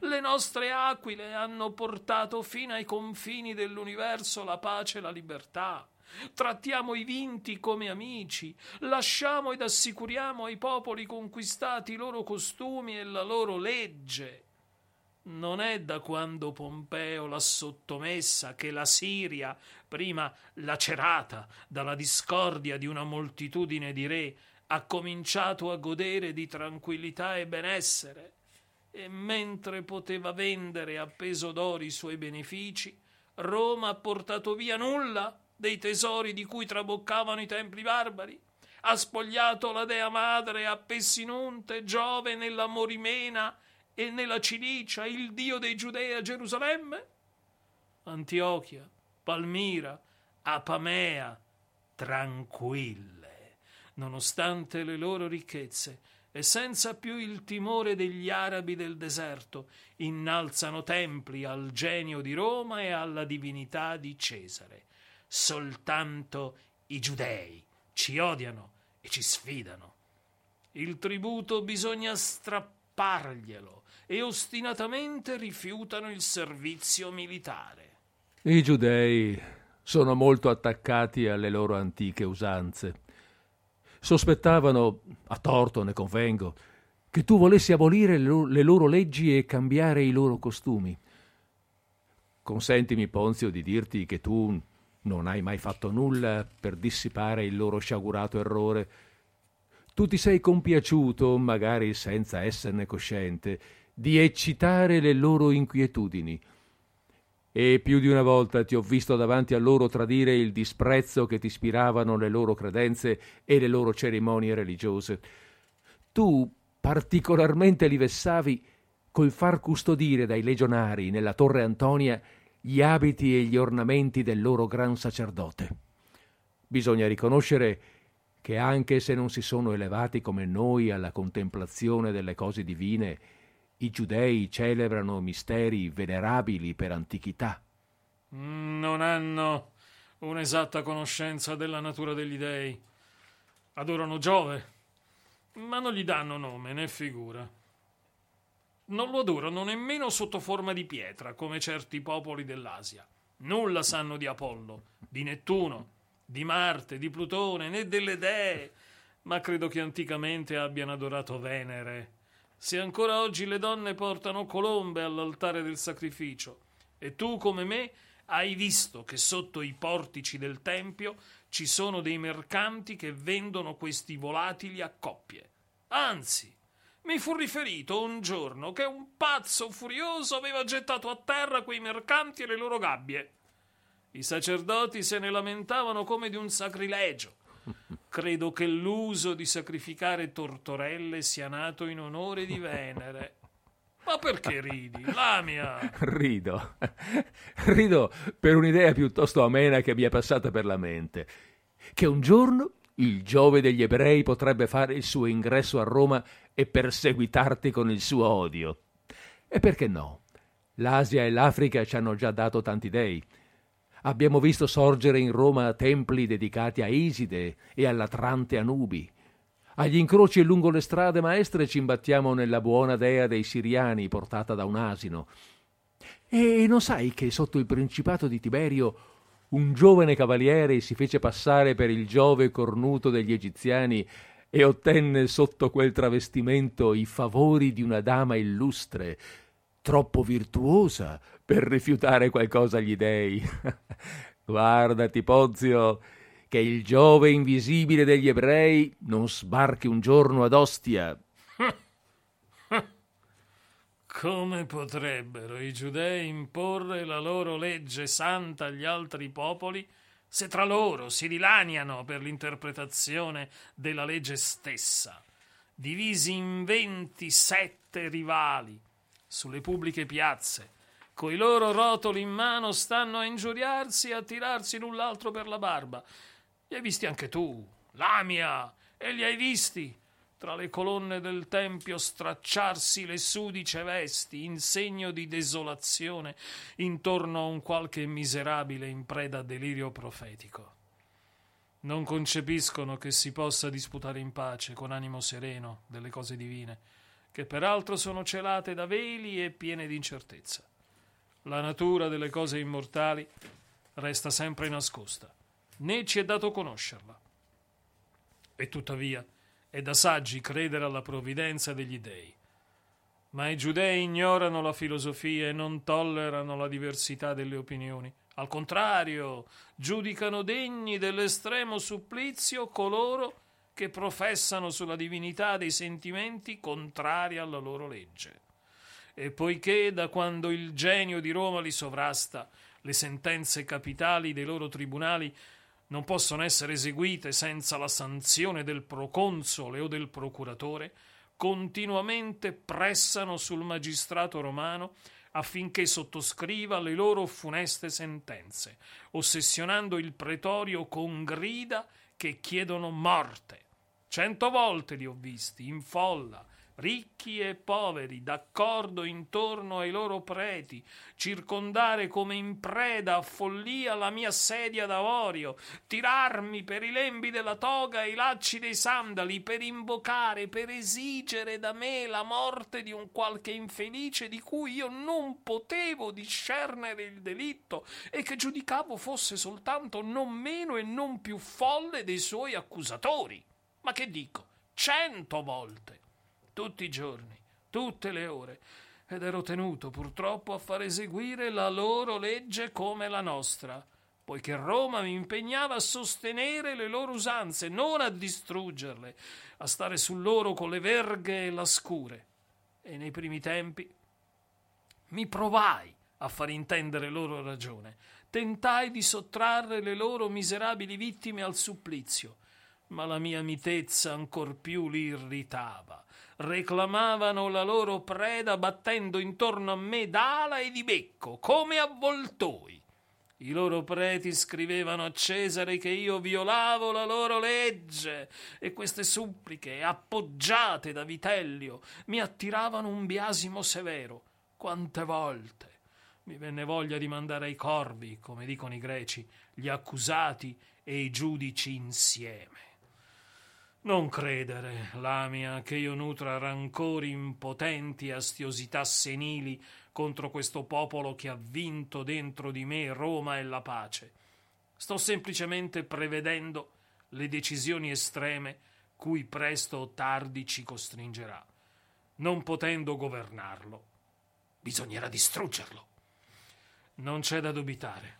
Le nostre aquile hanno portato fino ai confini dell'universo la pace e la libertà. Trattiamo i vinti come amici, lasciamo ed assicuriamo ai popoli conquistati i loro costumi e la loro legge. Non è da quando Pompeo l'ha sottomessa che la Siria, prima lacerata dalla discordia di una moltitudine di re, ha cominciato a godere di tranquillità e benessere, e mentre poteva vendere a peso d'oro i suoi benefici, Roma ha portato via nulla dei tesori di cui traboccavano i templi barbari, ha spogliato la dea madre a Pessinunte, Giove nella Morimena e nella Cilicia, il dio dei Giudei a Gerusalemme? Antiochia, Palmira, Apamea, tranquille nonostante le loro ricchezze, e senza più il timore degli arabi del deserto, innalzano templi al genio di Roma e alla divinità di Cesare. Soltanto i giudei ci odiano e ci sfidano. Il tributo bisogna strapparglielo e ostinatamente rifiutano il servizio militare. I giudei sono molto attaccati alle loro antiche usanze. Sospettavano, a torto ne convengo, che tu volessi abolire le loro leggi e cambiare i loro costumi. Consentimi, Ponzio, di dirti che tu non hai mai fatto nulla per dissipare il loro sciagurato errore. Tu ti sei compiaciuto, magari senza esserne cosciente, di eccitare le loro inquietudini e più di una volta ti ho visto davanti a loro tradire il disprezzo che ti ispiravano le loro credenze e le loro cerimonie religiose. Tu particolarmente li vessavi col far custodire dai legionari nella torre Antonia gli abiti e gli ornamenti del loro gran sacerdote. Bisogna riconoscere che anche se non si sono elevati come noi alla contemplazione delle cose divine, i giudei celebrano misteri venerabili per antichità. Non hanno un'esatta conoscenza della natura degli dei. Adorano Giove, ma non gli danno nome né figura. Non lo adorano nemmeno sotto forma di pietra, come certi popoli dell'Asia. Nulla sanno di Apollo, di Nettuno, di Marte, di Plutone, né delle dee, ma credo che anticamente abbiano adorato Venere se ancora oggi le donne portano colombe all'altare del sacrificio, e tu come me hai visto che sotto i portici del tempio ci sono dei mercanti che vendono questi volatili a coppie. Anzi, mi fu riferito un giorno che un pazzo furioso aveva gettato a terra quei mercanti e le loro gabbie. I sacerdoti se ne lamentavano come di un sacrilegio Credo che l'uso di sacrificare tortorelle sia nato in onore di Venere. (laughs) Ma perché ridi? Lamia! Rido. (laughs) Rido per un'idea piuttosto amena che mi è passata per la mente. Che un giorno il Giove degli ebrei potrebbe fare il suo ingresso a Roma e perseguitarti con il suo odio. E perché no? L'Asia e l'Africa ci hanno già dato tanti dei. Abbiamo visto sorgere in Roma templi dedicati a Iside e all'Atrante Anubi. Agli incroci e lungo le strade maestre ci imbattiamo nella buona dea dei siriani portata da un asino. E non sai che sotto il principato di Tiberio un giovane cavaliere si fece passare per il Giove cornuto degli egiziani e ottenne sotto quel travestimento i favori di una dama illustre, troppo virtuosa per rifiutare qualcosa agli dei. (laughs) Guardati, Pozio, che il Giove invisibile degli ebrei non sbarchi un giorno ad Ostia. (laughs) Come potrebbero i giudei imporre la loro legge santa agli altri popoli se tra loro si dilaniano per l'interpretazione della legge stessa, divisi in ventisette rivali sulle pubbliche piazze, coi loro rotoli in mano stanno a ingiuriarsi e a tirarsi l'un l'altro per la barba. Li hai visti anche tu, Lamia, e li hai visti tra le colonne del tempio stracciarsi le sudice vesti in segno di desolazione intorno a un qualche miserabile in preda a delirio profetico. Non concepiscono che si possa disputare in pace con animo sereno delle cose divine, che peraltro sono celate da veli e piene di incertezza la natura delle cose immortali resta sempre nascosta, né ci è dato conoscerla. E tuttavia è da saggi credere alla provvidenza degli dei. Ma i giudei ignorano la filosofia e non tollerano la diversità delle opinioni. Al contrario, giudicano degni dell'estremo supplizio coloro che professano sulla divinità dei sentimenti contrari alla loro legge e poiché da quando il genio di Roma li sovrasta, le sentenze capitali dei loro tribunali non possono essere eseguite senza la sanzione del proconsole o del procuratore, continuamente pressano sul magistrato romano affinché sottoscriva le loro funeste sentenze, ossessionando il pretorio con grida che chiedono morte. Cento volte li ho visti, in folla, ricchi e poveri, d'accordo intorno ai loro preti, circondare come in preda a follia la mia sedia d'avorio, tirarmi per i lembi della toga e i lacci dei sandali, per invocare, per esigere da me la morte di un qualche infelice di cui io non potevo discernere il delitto e che giudicavo fosse soltanto non meno e non più folle dei suoi accusatori. Ma che dico? Cento volte tutti i giorni, tutte le ore, ed ero tenuto purtroppo a far eseguire la loro legge come la nostra, poiché Roma mi impegnava a sostenere le loro usanze, non a distruggerle, a stare su loro con le verghe e la scure. E nei primi tempi mi provai a far intendere loro ragione, tentai di sottrarre le loro miserabili vittime al supplizio, ma la mia mitezza ancor più li irritava reclamavano la loro preda battendo intorno a me d'ala e di becco, come avvoltoi. I loro preti scrivevano a Cesare che io violavo la loro legge e queste suppliche, appoggiate da Vitellio, mi attiravano un biasimo severo. Quante volte mi venne voglia di mandare ai corvi, come dicono i greci, gli accusati e i giudici insieme. Non credere, Lamia, che io nutra rancori impotenti e astiosità senili contro questo popolo che ha vinto dentro di me Roma e la pace. Sto semplicemente prevedendo le decisioni estreme cui presto o tardi ci costringerà. Non potendo governarlo, bisognerà distruggerlo. Non c'è da dubitare.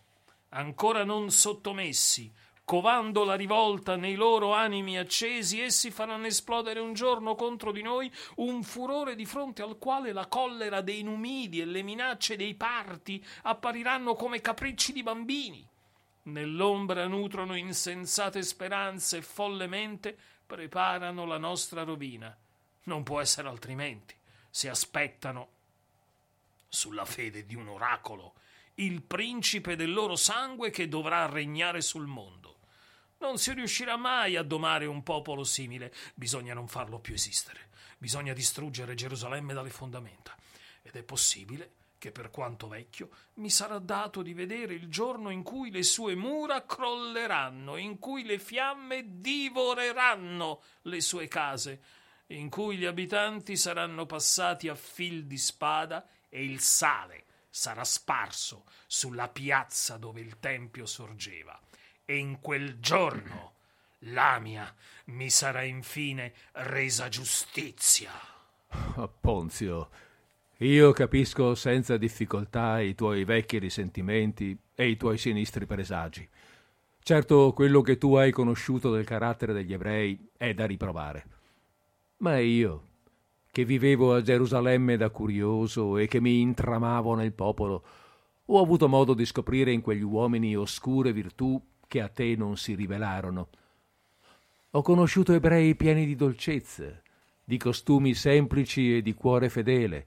Ancora non sottomessi, covando la rivolta nei loro animi accesi, essi faranno esplodere un giorno contro di noi un furore di fronte al quale la collera dei numidi e le minacce dei parti appariranno come capricci di bambini. Nell'ombra nutrono insensate speranze e follemente preparano la nostra rovina. Non può essere altrimenti, se aspettano, sulla fede di un oracolo, il principe del loro sangue che dovrà regnare sul mondo. Non si riuscirà mai a domare un popolo simile. Bisogna non farlo più esistere. Bisogna distruggere Gerusalemme dalle fondamenta. Ed è possibile che per quanto vecchio mi sarà dato di vedere il giorno in cui le sue mura crolleranno, in cui le fiamme divoreranno le sue case, in cui gli abitanti saranno passati a fil di spada e il sale sarà sparso sulla piazza dove il tempio sorgeva e in quel giorno Lamia mi sarà infine resa giustizia. Oh, Ponzio, io capisco senza difficoltà i tuoi vecchi risentimenti e i tuoi sinistri presagi. Certo, quello che tu hai conosciuto del carattere degli ebrei è da riprovare. Ma io, che vivevo a Gerusalemme da curioso e che mi intramavo nel popolo, ho avuto modo di scoprire in quegli uomini oscure virtù che a te non si rivelarono. Ho conosciuto ebrei pieni di dolcezza, di costumi semplici e di cuore fedele,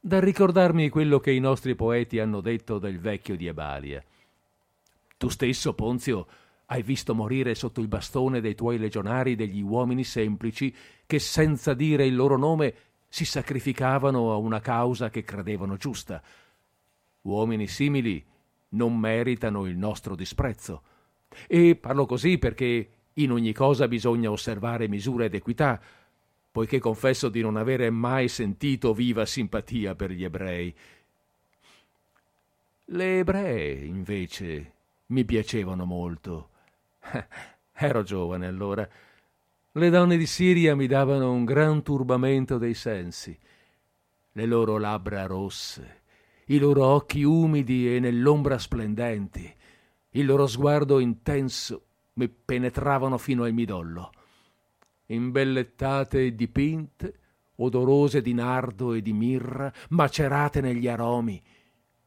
da ricordarmi quello che i nostri poeti hanno detto del vecchio di Ebalia. Tu stesso, Ponzio, hai visto morire sotto il bastone dei tuoi legionari degli uomini semplici che, senza dire il loro nome, si sacrificavano a una causa che credevano giusta. Uomini simili non meritano il nostro disprezzo. E parlo così perché in ogni cosa bisogna osservare misura ed equità, poiché confesso di non avere mai sentito viva simpatia per gli ebrei. Le ebree, invece, mi piacevano molto. (laughs) Ero giovane allora. Le donne di Siria mi davano un gran turbamento dei sensi. Le loro labbra rosse, i loro occhi umidi e nell'ombra splendenti, il loro sguardo intenso mi penetravano fino al midollo. Imbellettate e dipinte, odorose di nardo e di mirra, macerate negli aromi,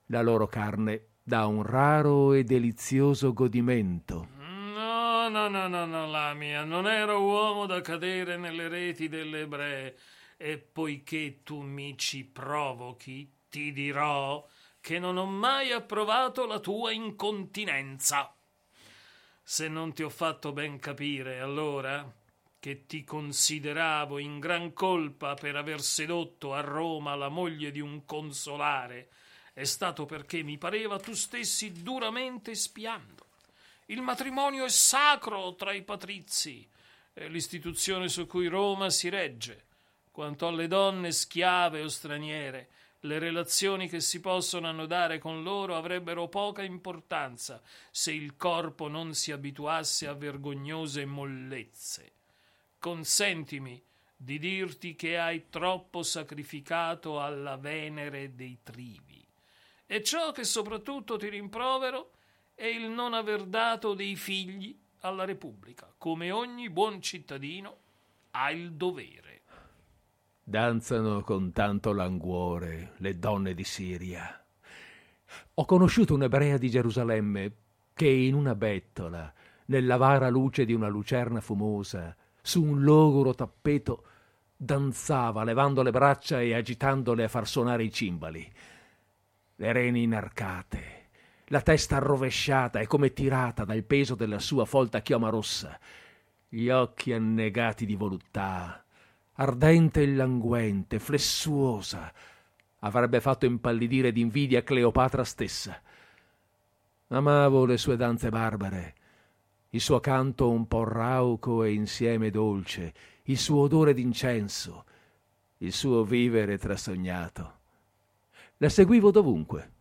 la loro carne dà un raro e delizioso godimento. No, no, no, no, no, la mia, non ero uomo da cadere nelle reti delle ebree, e poiché tu mi ci provochi, ti dirò che non ho mai approvato la tua incontinenza. Se non ti ho fatto ben capire, allora, che ti consideravo in gran colpa per aver sedotto a Roma la moglie di un consolare, è stato perché mi pareva tu stessi duramente spiando. Il matrimonio è sacro tra i patrizi, è l'istituzione su cui Roma si regge. Quanto alle donne schiave o straniere, le relazioni che si possono annodare con loro avrebbero poca importanza se il corpo non si abituasse a vergognose mollezze. Consentimi di dirti che hai troppo sacrificato alla Venere dei trivi. E ciò che soprattutto ti rimprovero è il non aver dato dei figli alla Repubblica. Come ogni buon cittadino ha il dovere. Danzano con tanto languore le donne di Siria. Ho conosciuto un'ebrea di Gerusalemme che in una bettola, nell'avara luce di una lucerna fumosa, su un logoro tappeto, danzava levando le braccia e agitandole a far suonare i cimbali. Le reni inarcate, la testa arrovesciata e come tirata dal peso della sua folta chioma rossa, gli occhi annegati di voluttà, ardente e languente, flessuosa, avrebbe fatto impallidire d'invidia Cleopatra stessa. Amavo le sue danze barbare, il suo canto un po' rauco e insieme dolce, il suo odore d'incenso, il suo vivere trasognato. La seguivo dovunque.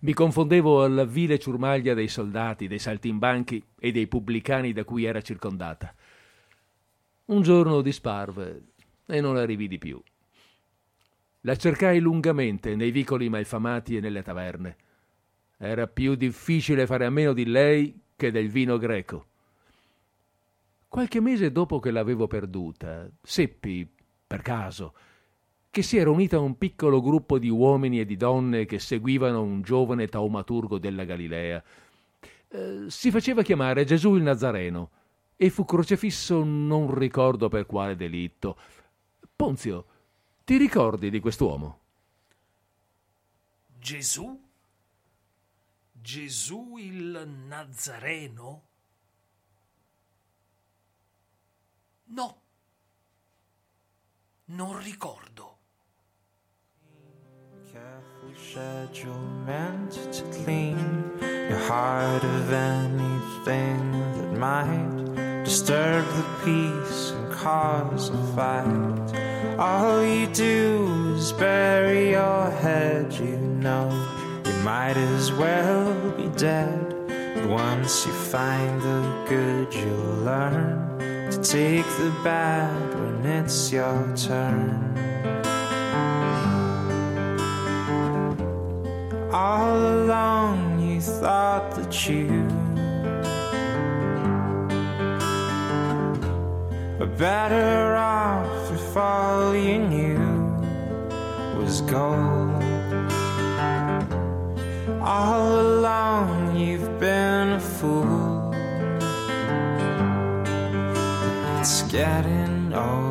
Mi confondevo alla vile ciurmaglia dei soldati, dei saltimbanchi e dei pubblicani da cui era circondata. Un giorno disparve e non la rividi più. La cercai lungamente nei vicoli malfamati e nelle taverne. Era più difficile fare a meno di lei che del vino greco. Qualche mese dopo che l'avevo perduta, seppi, per caso, che si era unita a un piccolo gruppo di uomini e di donne che seguivano un giovane taumaturgo della Galilea. Eh, si faceva chiamare Gesù il Nazareno e fu crocefisso non ricordo per quale delitto. Ponzio, ti ricordi di quest'uomo? Gesù? Gesù il Nazareno? No, non ricordo. Careful schedule meant to clean your heart of anything that might disturb the peace and cause a fight. All you do is bury your head, you know you might as well be dead. But once you find the good, you'll learn to take the bad when it's your turn. All along you thought that you were better off all you knew was gold. All along you've been a fool. It's getting old.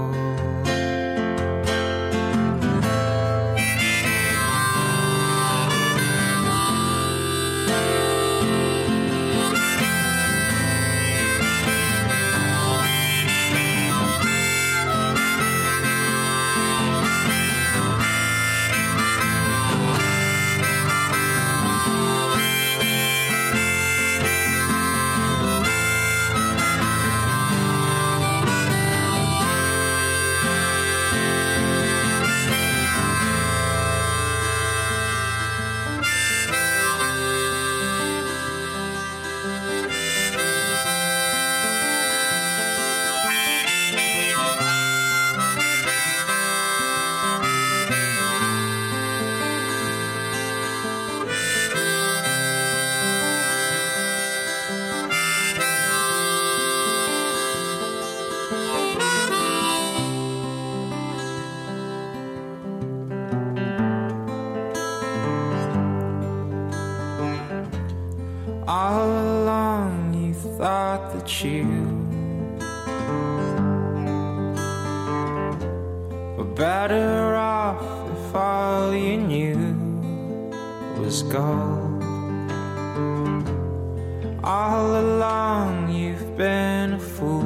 fool.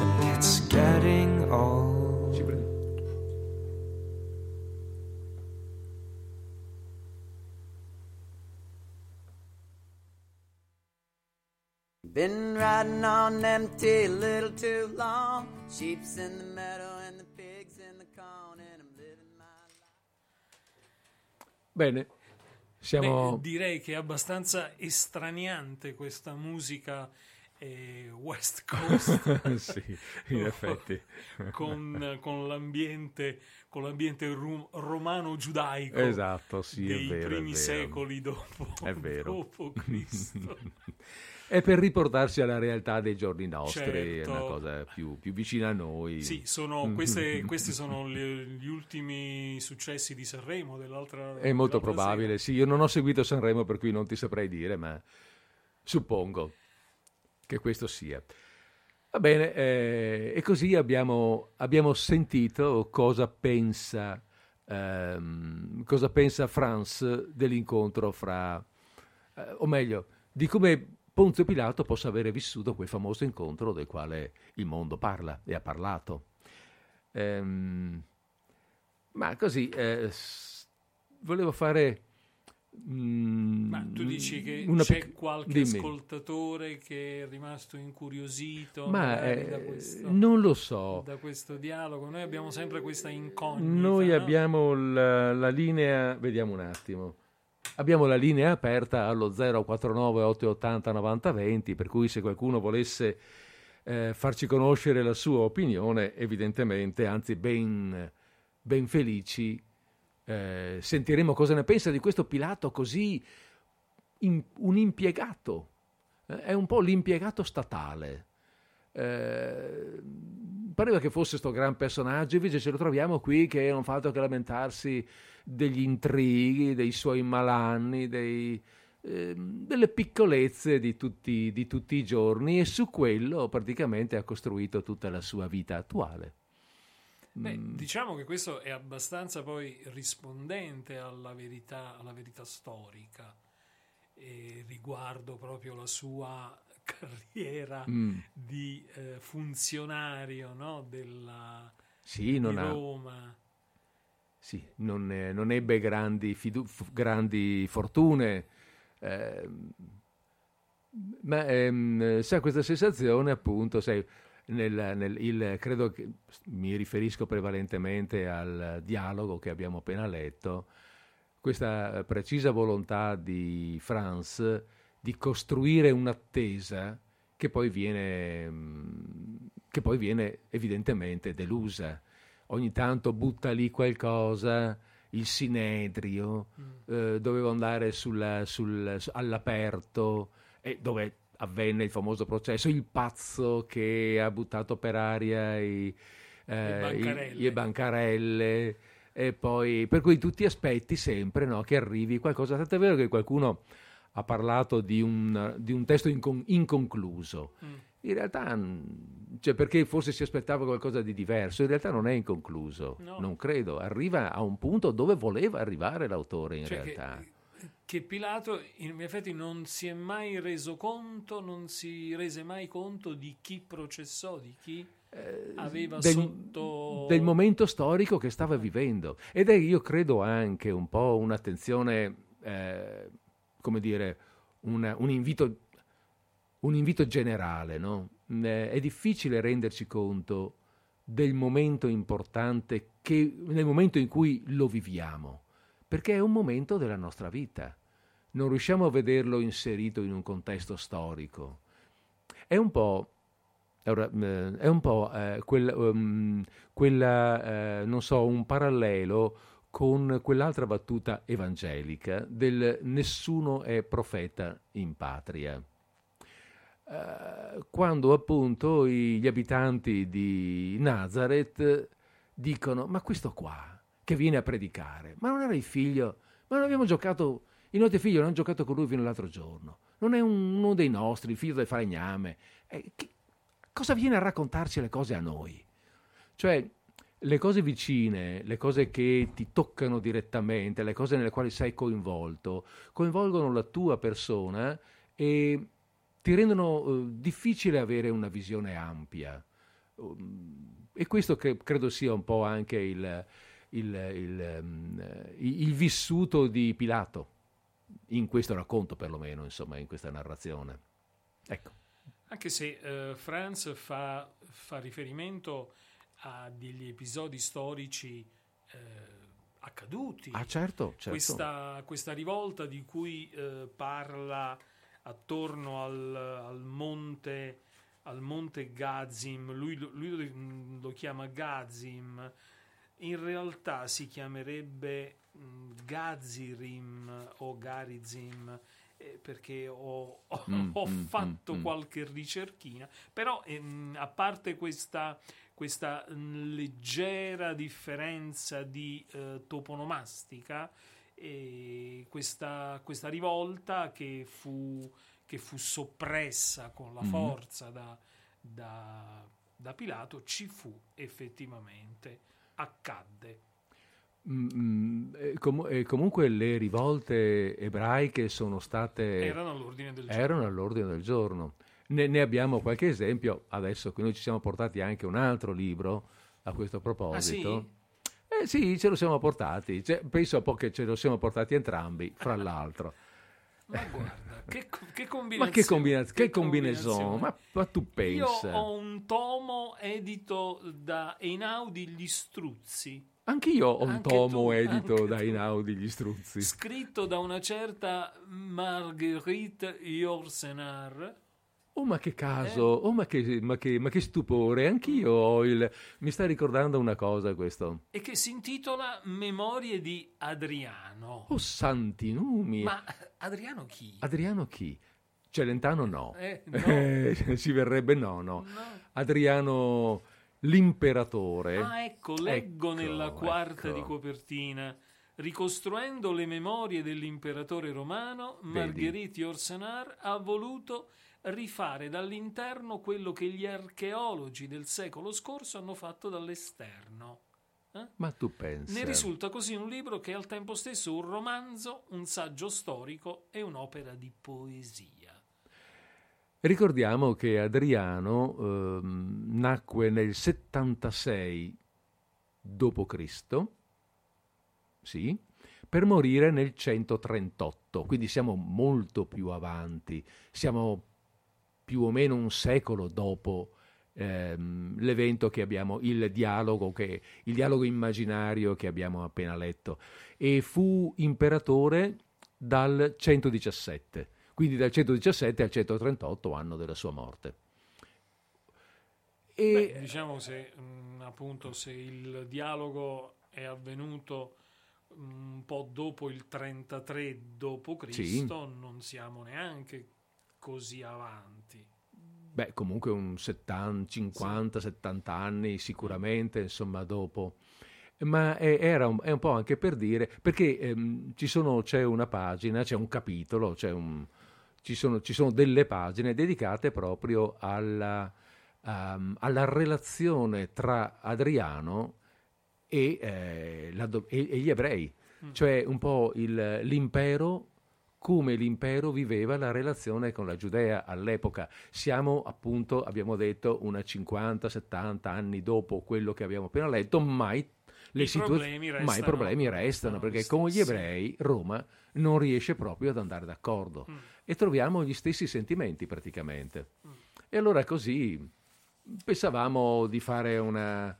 And it's getting old. Been riding on empty a little too long. Sheep's in the meadow and the pigs in the corn, and I'm living my life. Bene. Siamo... Beh, direi che è abbastanza estraniante questa musica eh, West Coast (laughs) sì, in effetti. (laughs) con, con l'ambiente, con l'ambiente ru- romano-giudaico Esatto, sì, è dei vero, primi secoli dopo, (laughs) dopo Cristo. È per riportarsi alla realtà dei giorni nostri, è Certo. una cosa più, più vicina a noi. Sì, sono, queste- (laughs) questi sono gli, gli ultimi successi di Sanremo dell'altra È molto probabile, sì, io non ho seguito Sanremo per cui non ti saprei dire, ma suppongo che questo sia. Va bene, eh, e così abbiamo, abbiamo sentito cosa pensa, ehm, cosa pensa Franz dell'incontro fra, eh, o meglio, di come Ponzio Pilato possa avere vissuto quel famoso incontro del quale il mondo parla e ha parlato. Ehm, ma così, eh, s- volevo fare... mm, Ma tu dici che c'è pic- qualche dimmi. ascoltatore che è rimasto incuriosito Ma eh, da, questo, non lo so. da questo dialogo? Noi abbiamo sempre questa incognita. Noi no? abbiamo la, la linea, vediamo un attimo. Abbiamo la linea aperta allo 049 880 9020, per cui se qualcuno volesse eh, farci conoscere la sua opinione, evidentemente, anzi ben, ben felici, eh, sentiremo cosa ne pensa di questo Pilato così in- un impiegato. Eh, è un po' l'impiegato statale. Eh, pareva che fosse questo gran personaggio, invece ce lo troviamo qui che non fa altro che lamentarsi degli intrighi, dei suoi malanni, dei, ehm, delle piccolezze di tutti, di tutti i giorni e su quello praticamente ha costruito tutta la sua vita attuale. Beh, Mm. diciamo che questo è abbastanza poi rispondente alla verità, alla verità storica eh, riguardo proprio la sua (laughs) carriera Mm. di eh, funzionario no, della, Sì, di ha, Roma. Sì, non, eh, non ebbe grandi, fidu- grandi fortune, ehm, ma ehm, sa questa sensazione appunto, sai, nel, nel- il- credo che mi riferisco prevalentemente al dialogo che abbiamo appena letto, questa eh, precisa volontà di Franz di costruire un'attesa che poi viene, mm, che poi viene evidentemente delusa ogni tanto butta lì qualcosa, il sinedrio, eh, dovevo andare sulla- sul- su- all'aperto, e dove avvenne il famoso processo, il pazzo che ha buttato per aria i, eh, bancarelle. i- le bancarelle, e poi, per cui tutti aspetti sempre no, che arrivi qualcosa, tant'è vero che qualcuno ha parlato di un, di un testo incon- inconcluso. Mm. In realtà, mh, cioè perché forse si aspettava qualcosa di diverso, in realtà non è inconcluso, No. non credo, arriva a un punto dove voleva arrivare l'autore in Cioè realtà. che, che Pilato in effetti non si è mai reso conto, non si rese mai conto di chi processò, di chi aveva Eh, del, sotto... del momento storico che stava vivendo. Ed è, io credo, anche un po' un'attenzione, eh, come dire, una- un, invito, un invito generale. no? Eh, è difficile renderci conto del momento importante che, nel momento in cui lo viviamo, perché è un momento della nostra vita. Non riusciamo a vederlo inserito in un contesto storico. È un po' eh, è un po' eh, quel, um, quella, eh, non so, un parallelo con quell'altra battuta evangelica del nessuno è profeta in patria. Eh, quando appunto gli abitanti di Nazareth dicono ma questo qua che viene a predicare, ma non era il figlio, ma non abbiamo giocato, i nostri figli non hanno giocato con lui fino all'altro giorno, non è un- uno dei nostri, il figlio del falegname, Eh, che- cosa viene a raccontarci le cose a noi? Cioè, le cose vicine, le cose che ti toccano direttamente, le cose nelle quali sei coinvolto, coinvolgono la tua persona e ti rendono eh, difficile avere una visione ampia. Um, e questo che credo sia un po' anche il, il- il, ehm, eh, il- vissuto di Pilato, in questo racconto perlomeno, insomma, in questa narrazione. Ecco. Anche se eh, Franz fa, fa riferimento a degli episodi storici eh, accaduti. Ah, certo, certo. Questa, questa rivolta di cui eh, parla attorno al, al monte al monte Gazim, lui, lo- lui lo, chiama Gazim, in realtà si chiamerebbe mh, Gazirim o Garizim eh, perché ho, ho- Mm, ho mm, fatto mm, mm. qualche ricerchina, però ehm, a parte questa, questa mh, leggera differenza di eh, toponomastica, questa, questa rivolta che fu, che fu soppressa con la Mhm. forza da, da- da Pilato, ci fu effettivamente, accadde. Mm, mm, e com- e comunque le rivolte ebraiche sono state... Erano all'ordine del giorno. erano all'ordine del giorno. Ne, ne abbiamo qualche esempio adesso che noi ci siamo portati anche un altro libro a questo proposito. Eh sì, ce lo siamo portati. Cioè, penso un che ce lo siamo portati entrambi, fra l'altro. (laughs) Ma guarda, che, che Ma combinazione. che, combina- che combinazione. Ma, ma tu Io pensa? ho un tomo edito da Einaudi Gli Struzzi, Anch'io ho un Anche tomo tu, edito da tu. Inaudi gli struzzi. scritto da una certa Marguerite Yourcenar. Oh, ma che Eh. caso, oh, ma che, ma che- ma che stupore, anch'io ho il... Mi sta ricordando una cosa questo. e che si intitola Memorie di Adriano. Oh, santi numi. Ma Adriano chi? Adriano chi? Celentano no. Eh, (laughs) no. Eh, ci verrebbe no, no. No. Adriano l'imperatore. Ah, ecco, leggo Ecco, nella quarta ecco. di copertina. Ricostruendo le memorie dell'imperatore romano, Vedi. Marguerite Yourcenar ha voluto rifare dall'interno quello che gli archeologi del secolo scorso hanno fatto dall'esterno. Eh? Ma tu pensi? Ne risulta così un libro che è al tempo stesso un romanzo, un saggio storico e un'opera di poesia. Ricordiamo che Adriano ehm, nacque nel 76 d.C., sì, per morire nel 138, quindi siamo molto più avanti, siamo più o meno un secolo dopo ehm, l'evento che abbiamo, il dialogo, che, il dialogo immaginario che abbiamo appena letto, e fu imperatore dal 117 quindi dal 117 al 138 anno della sua morte. E Beh, diciamo se mh, appunto se il dialogo è avvenuto mh, un po' dopo il 33 d.C., Sì. non siamo neanche così avanti. beh, comunque un 70, 50, 70 anni sicuramente, insomma, dopo. Ma è, era un, è un po' anche per dire, perché ehm, ci sono, c'è una pagina, c'è un capitolo, c'è un, ci, sono, ci sono delle pagine dedicate proprio alla, ehm, alla relazione tra Adriano e, eh, la e- e gli ebrei, cioè un po' il- l'impero, come l'impero viveva la relazione con la Giudea all'epoca. Siamo appunto, abbiamo detto, una 50-70 anni dopo quello che abbiamo appena letto, mai le I situa- problemi ma i restano- problemi restano, restano perché gli con gli stessi. ebrei Roma non riesce proprio ad andare d'accordo Mm. e troviamo gli stessi sentimenti praticamente. E allora così pensavamo di fare una,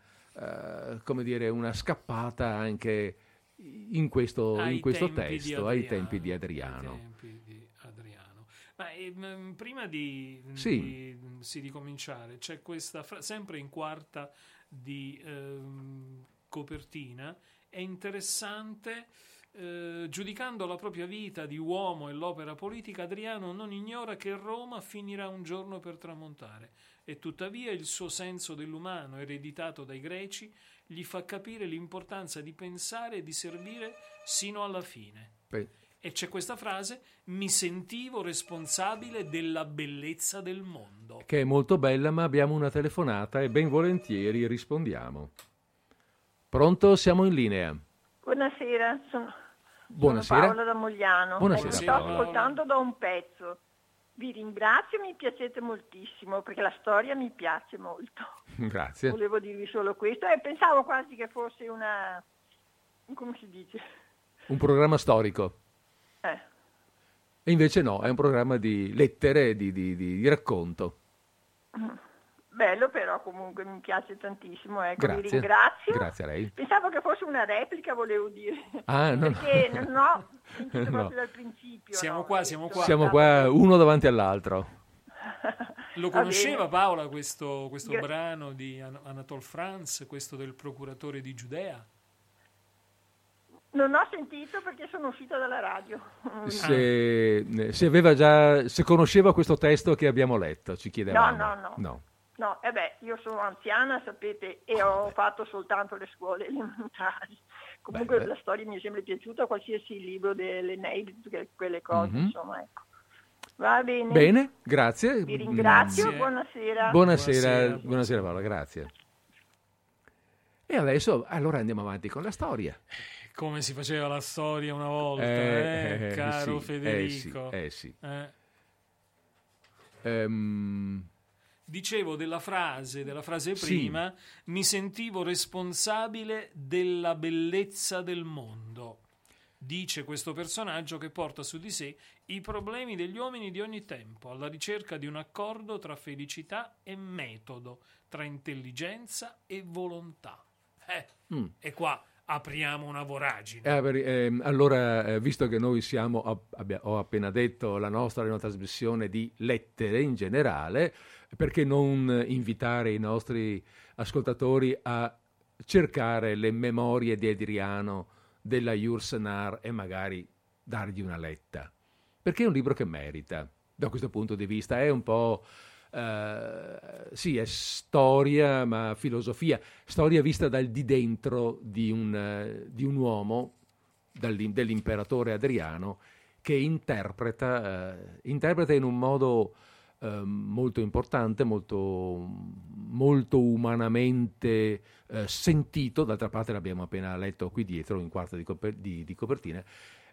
come dire, una scappata anche in questo, Ai in questo testo, ai Adriano, tempi di ai Adriano. tempi di Adriano. Ma ehm, prima di, Sì. di- sì, di cominciare, c'è questa, fra- sempre in quarta di ehm, copertina, è interessante, eh, giudicando la propria vita di uomo e l'opera politica, Adriano non ignora che Roma finirà un giorno per tramontare e tuttavia il suo senso dell'umano ereditato dai greci gli fa capire l'importanza di pensare e di servire sino alla fine. Beh, E c'è questa frase: mi sentivo responsabile della bellezza del mondo. che è molto bella, ma abbiamo una telefonata e ben volentieri rispondiamo. Pronto? Siamo in linea. Buonasera, sono, Buonasera. sono Paola da Mogliano. Buonasera, sto Paola. ascoltando da un pezzo. Vi ringrazio, mi piacete moltissimo perché la storia mi piace molto. (laughs) Grazie. Volevo dirvi solo questo e pensavo quasi che fosse una... come si dice? Un programma storico. Eh, E invece no, è un programma di lettere, di, di- di- di racconto. Bello però comunque mi piace tantissimo, ecco, vi Grazie. ringrazio. Grazie a lei. Pensavo che fosse una replica, volevo dire. Ah, no, no. Perché non ho sentito (laughs) No. proprio dal principio. Siamo no, qua, siamo qua. Siamo qua uno davanti all'altro. (laughs) Lo Va conosceva. Paola questo, questo Gra- brano di An- Anatole France, questo del procuratore di Giudea? Non ho sentito perché sono uscita dalla radio. Se, se aveva già, se conosceva questo testo che abbiamo letto, ci chiedevamo. No, no, no. No. No, e beh, io sono anziana, sapete, e ho fatto soltanto le scuole elementari. Comunque beh. la storia mi è sempre piaciuta, qualsiasi libro delle tutte quelle cose, Mhm. insomma, ecco. Va bene. Bene, grazie. Vi ringrazio, Grazie. buonasera. Buonasera, Buonasera. buonasera Paola, grazie. E adesso allora andiamo avanti con la storia. Come si faceva la storia una volta, Eh, eh, eh, caro sì, Federico. Eh sì, eh sì. Eh. Dicevo della frase, della frase Sì. prima, mi sentivo responsabile della bellezza del mondo. Dice questo personaggio che porta su di sé i problemi degli uomini di ogni tempo, alla ricerca di un accordo tra felicità e metodo, tra intelligenza e volontà. Eh, Mm. E qua apriamo una voragine. eh, ehm, allora, eh, visto che noi siamo, ho, abbia- ho appena detto, la nostra è una trasmissione di lettere in generale, perché non invitare i nostri ascoltatori a cercare le memorie di Adriano della Jursenar e magari dargli una letta? Perché è un libro che merita, da questo punto di vista. È un po'... eh, sì, è storia, ma filosofia. Storia vista dal di dentro di un, eh, di un uomo, dell'imperatore Adriano, che interpreta, eh, interpreta in un modo eh, molto importante, molto, molto umanamente eh, sentito. D'altra parte l'abbiamo appena letto qui dietro, in quarta di, coper- di- di copertina,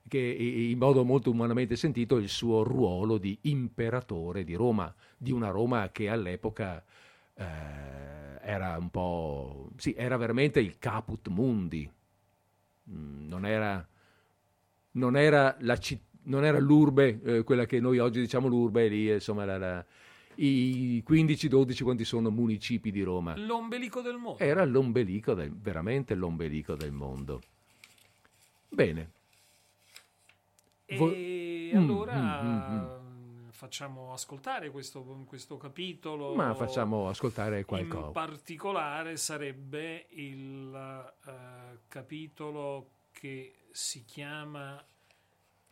che in modo molto umanamente sentito il suo ruolo di imperatore di Roma, di una Roma che all'epoca eh, era un po'... sì, era veramente il caput mundi, Mm, non era, non era, la citt- non era l'urbe, eh, quella che noi oggi diciamo l'urbe, lì insomma era la- i 15-12 quanti sono municipi di Roma. L'ombelico del mondo. Era l'ombelico, del, veramente l'ombelico del mondo. Bene, Vo- E Mm, allora mm, facciamo ascoltare questo, questo capitolo. ma facciamo ascoltare In qualcosa. particolare sarebbe il eh, capitolo che si chiama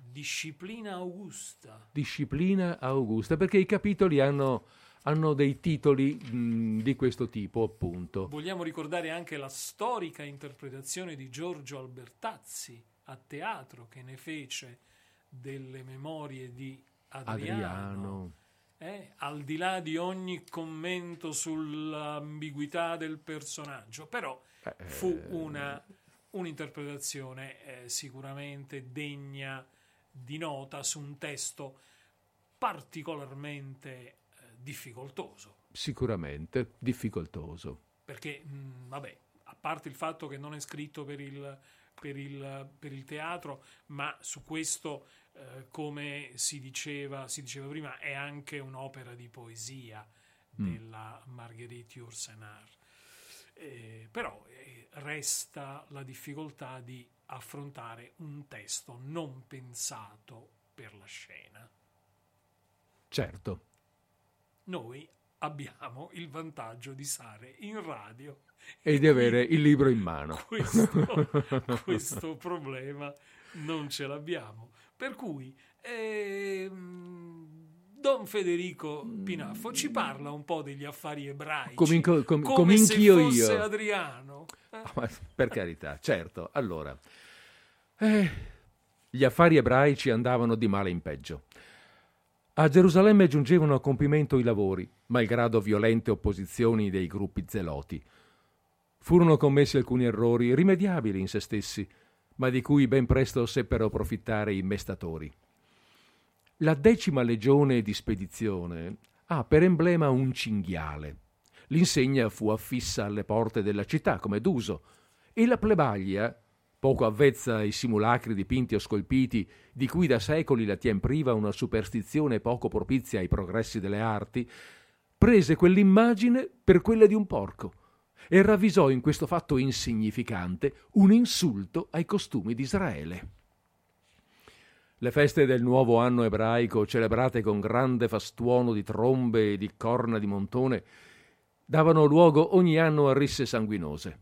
Disciplina Augusta. Disciplina Augusta, perché i capitoli hanno, hanno dei titoli mh, di questo tipo, appunto. Vogliamo ricordare anche la storica interpretazione di Giorgio Albertazzi a teatro che ne fece delle memorie di Adriano. Adriano. eh, al di là di ogni commento sull'ambiguità del personaggio, però Eh, fu una, un'interpretazione eh, sicuramente degna di nota su un testo particolarmente eh, difficoltoso. Sicuramente difficoltoso. Perché, mh, vabbè, a parte il fatto che non è scritto per il, per il- per il teatro, ma su questo, eh, come si diceva, si diceva prima, è anche un'opera di poesia della Marguerite Yourcenar. Eh, però eh, resta la difficoltà di affrontare un testo non pensato per la scena. Certo. Noi abbiamo il vantaggio di stare in radio E di avere il libro in mano. questo, (laughs) questo problema non ce l'abbiamo. Per cui, ehm, Don Federico Pinaffo ci parla un po' degli affari ebraici. Cominco- com- come cominchio se fosse io. Adriano. Eh, Ah, per carità, certo. Allora, eh, gli affari ebraici andavano di male in peggio. A Gerusalemme giungevano a compimento i lavori, malgrado violente opposizioni dei gruppi zeloti. Furono commessi alcuni errori rimediabili in se stessi, ma di cui ben presto seppero approfittare i mestatori. La decima legione di spedizione ha per emblema un cinghiale. L'insegna fu affissa alle porte della città, come d'uso, e la plebaglia, poco avvezza ai simulacri dipinti o scolpiti, di cui da secoli la tien priva una superstizione poco propizia ai progressi delle arti, prese quell'immagine per quella di un porco e ravvisò in questo fatto insignificante un insulto ai costumi di Israele. Le feste del nuovo anno ebraico, celebrate con grande fastuono di trombe e di corna di montone, davano luogo ogni anno a risse sanguinose.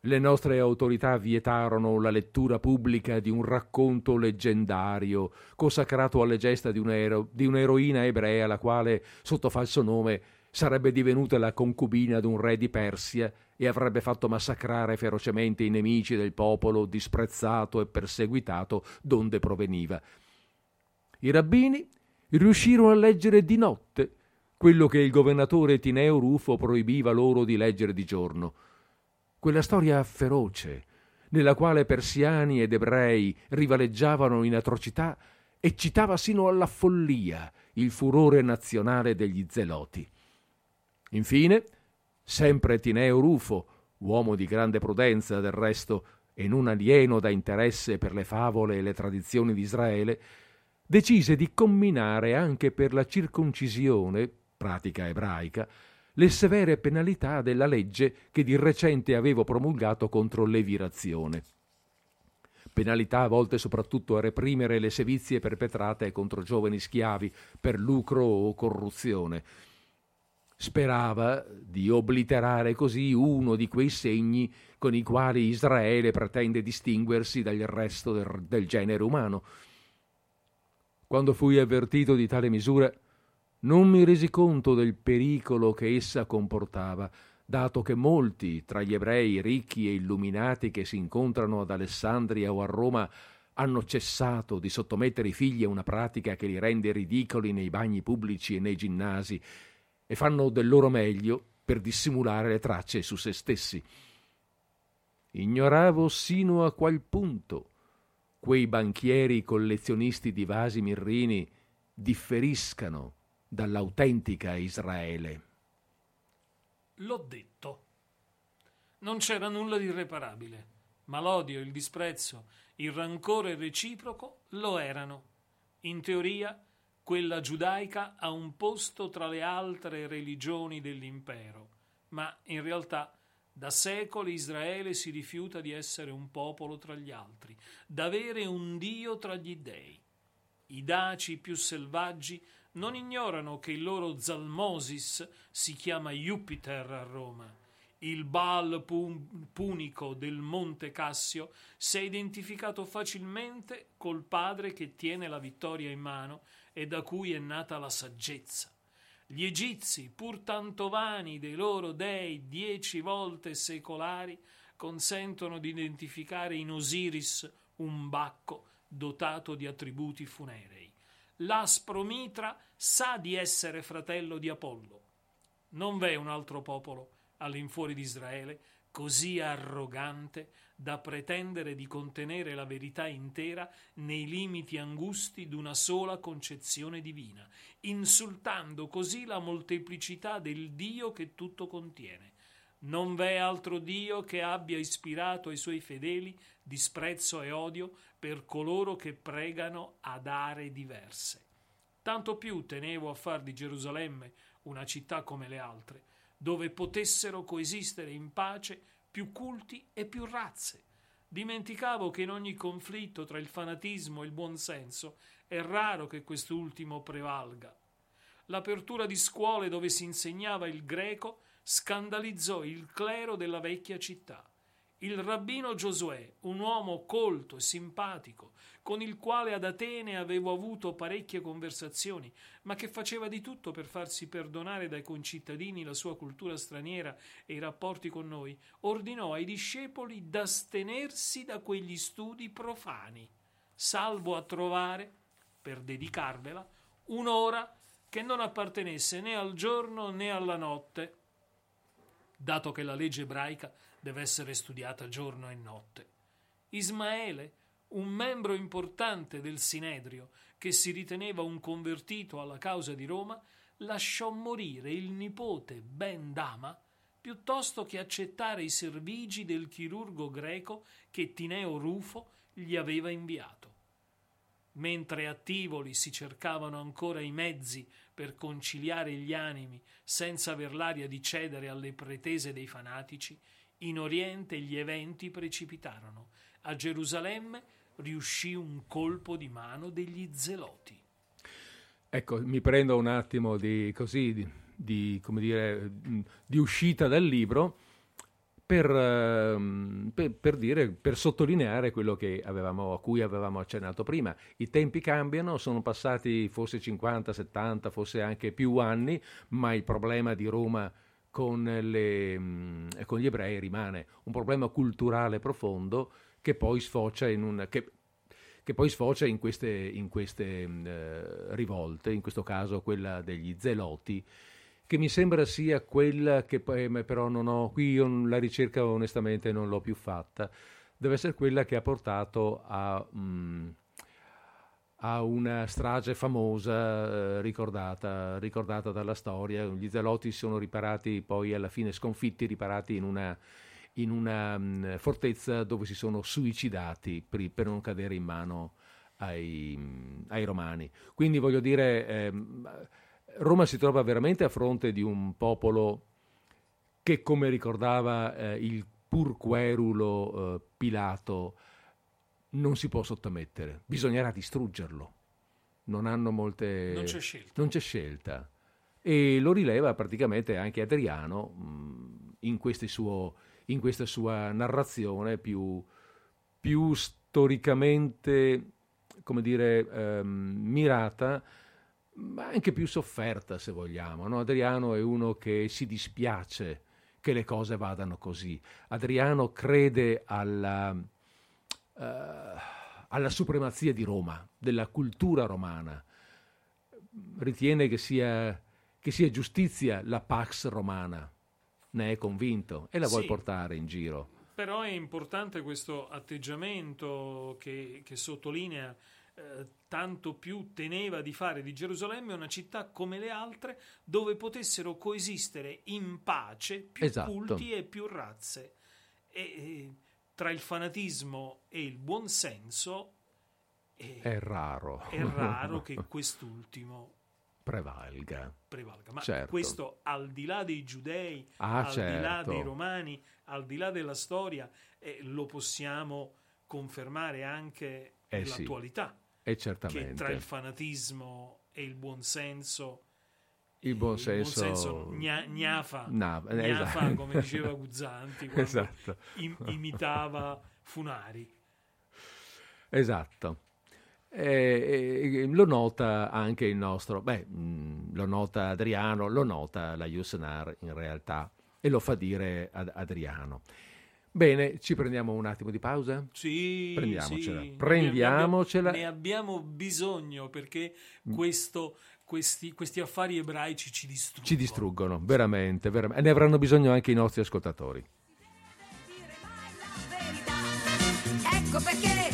Le nostre autorità vietarono la lettura pubblica di un racconto leggendario consacrato alle gesta di, un'ero- di un'eroina ebrea la quale, sotto falso nome, sarebbe divenuta la concubina d'un re di Persia e avrebbe fatto massacrare ferocemente i nemici del popolo disprezzato e perseguitato donde proveniva. I rabbini riuscirono a leggere di notte quello che il governatore Tineo Rufo proibiva loro di leggere di giorno quella storia feroce, nella quale persiani ed ebrei rivaleggiavano in atrocità, eccitava sino alla follia il furore nazionale degli zeloti. Infine, sempre Tineo Rufo, uomo di grande prudenza del resto e non alieno da interesse per le favole e le tradizioni di Israele, decise di comminare anche per la circoncisione, pratica ebraica, le severe penalità della legge che di recente avevo promulgato contro l'evirazione. Penalità volte soprattutto a reprimere le sevizie perpetrate contro giovani schiavi per lucro o corruzione. Sperava di obliterare così uno di quei segni con i quali Israele pretende distinguersi dal resto del, del genere umano. Quando fui avvertito di tale misura, non mi resi conto del pericolo che essa comportava, dato che molti tra gli ebrei ricchi e illuminati che si incontrano ad Alessandria o a Roma hanno cessato di sottomettere i figli a una pratica che li rende ridicoli nei bagni pubblici e nei ginnasi e fanno del loro meglio per dissimulare le tracce su se stessi. Ignoravo sino a qual punto quei banchieri collezionisti di vasi mirrini differiscano dall'autentica Israele. L'ho detto. Non c'era nulla di irreparabile, ma l'odio, il disprezzo, il rancore reciproco lo erano. In teoria, quella giudaica ha un posto tra le altre religioni dell'impero, ma in realtà da secoli Israele si rifiuta di essere un popolo tra gli altri, d'avere un Dio tra gli dei. I daci più selvaggi non ignorano che il loro Zalmosis si chiama Jupiter a Roma. Il Baal punico del Monte Cassio si è identificato facilmente col padre che tiene la vittoria in mano e da cui è nata la saggezza. Gli egizi, pur tanto vani dei loro dei dieci volte secolari, consentono di identificare in Osiris un bacco dotato di attributi funerei l'aspro mitra sa di essere fratello di Apollo. Non v'è un altro popolo all'infuori di Israele così arrogante da pretendere di contenere la verità intera nei limiti angusti d'una sola concezione divina, insultando così la molteplicità del Dio che tutto contiene. Non v'è altro Dio che abbia ispirato ai suoi fedeli disprezzo e odio per coloro che pregano ad aree diverse. Tanto più tenevo a far di Gerusalemme una città come le altre, dove potessero coesistere in pace più culti e più razze. Dimenticavo che in ogni conflitto tra il fanatismo e il buonsenso è raro che quest'ultimo prevalga. L'apertura di scuole dove si insegnava il greco scandalizzò il clero della vecchia città. Il rabbino Giosuè, un uomo colto e simpatico, con il quale ad Atene avevo avuto parecchie conversazioni, ma che faceva di tutto per farsi perdonare dai concittadini la sua cultura straniera e i rapporti con noi, ordinò ai discepoli d'astenersi da quegli studi profani, salvo a trovare, per dedicarvela, un'ora che non appartenesse né al giorno né alla notte, dato che la legge ebraica deve essere studiata giorno e notte. Ismaele, un membro importante del Sinedrio, che si riteneva un convertito alla causa di Roma, lasciò morire il nipote Ben Dama piuttosto che accettare i servigi del chirurgo greco che Tineo Rufo gli aveva inviato. mentre a Tivoli si cercavano ancora i mezzi per conciliare gli animi senza aver l'aria di cedere alle pretese dei fanatici, in Oriente gli eventi precipitarono. A Gerusalemme riuscì un colpo di mano degli zeloti. Ecco, mi prendo un attimo di, così, di, di, dire, di uscita dal libro per, ehm, per, per, dire, per sottolineare quello avevamo, a cui avevamo accennato prima. I tempi cambiano, sono passati forse 50, 70, forse anche più anni, ma il problema di Roma con, le, mm, con gli ebrei rimane un problema culturale profondo che poi sfocia in un... Che, che poi sfocia in queste, in queste mm, eh, rivolte, in questo caso quella degli zeloti, che mi sembra sia quella che poi, però non ho, qui io la ricerca onestamente non l'ho più fatta, deve essere quella che ha portato a, mh, a una strage famosa eh, ricordata, ricordata, dalla storia. Gli zeloti si sono riparati poi alla fine sconfitti, riparati in una, in una mh, fortezza dove si sono suicidati per, per non cadere in mano ai, ai romani. Quindi voglio dire... Eh, Roma si trova veramente a fronte di un popolo che, come ricordava eh, il purquerulo eh, Pilato, non si può sottomettere, bisognerà distruggerlo. Non hanno molte... Non c'è scelta. Non c'è scelta. E lo rileva praticamente anche Adriano mh, in, suo, in, questa sua narrazione più, più storicamente, come dire, ehm, mirata ma anche più sofferta se vogliamo. No? Adriano è uno che si dispiace che le cose vadano così. Adriano crede alla, alla supremazia di Roma, della cultura romana. Ritiene che sia, che sia, giustizia la pax romana, ne è convinto e la vuole portare in giro. Però è importante questo atteggiamento che, che sottolinea eh, tanto più teneva di fare di Gerusalemme una città come le altre dove potessero coesistere in pace più esatto. culti e più razze. E, e, tra il fanatismo e il buonsenso è, è raro. È raro (laughs) che quest'ultimo prevalga. prevalga. Ma certo. questo al di là dei giudei, ah, al certo. di là dei romani, al di là della storia, eh, lo possiamo confermare anche eh, nell'attualità. Sì. E certamente. Che tra il fanatismo e il buonsenso il buonsenso, il buonsenso gna, gnafa, no, gnafa esatto. come diceva Guzzanti (laughs) quando esatto. im, imitava Funari. Esatto. Eh, lo nota anche il nostro, beh, lo nota Adriano, lo nota la Jussenar in realtà e lo fa dire ad Adriano. Bene, ci prendiamo un attimo di pausa? Sì, prendiamocela. Sì. Prendiamocela. Ne abbiamo bisogno perché questo, questi, questi, affari ebraici ci distruggono. Ci distruggono, veramente, veramente. E ne avranno bisogno anche i nostri ascoltatori. Ecco perché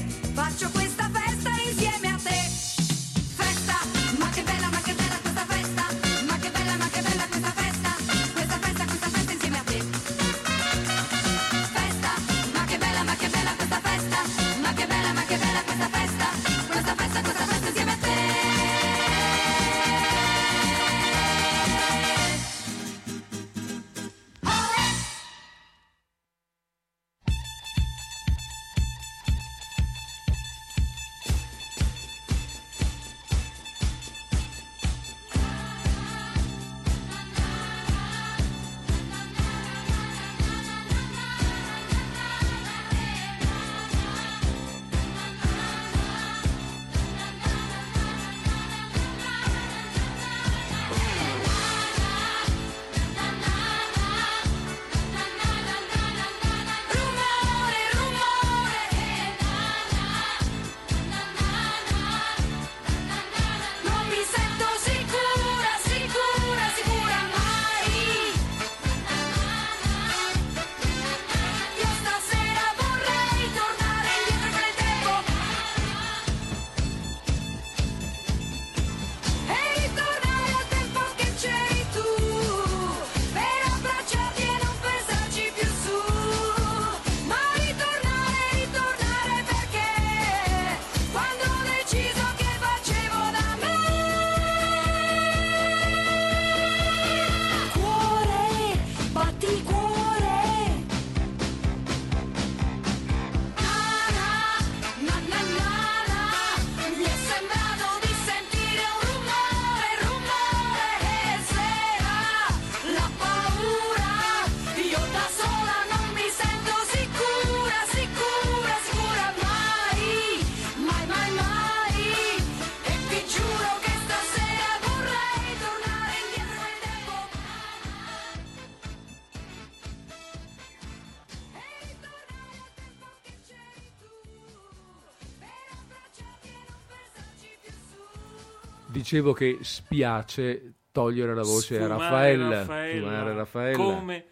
Dicevo che spiace togliere la voce a Sfumare Raffaella. Raffaella, Sfumare Raffaella. Come,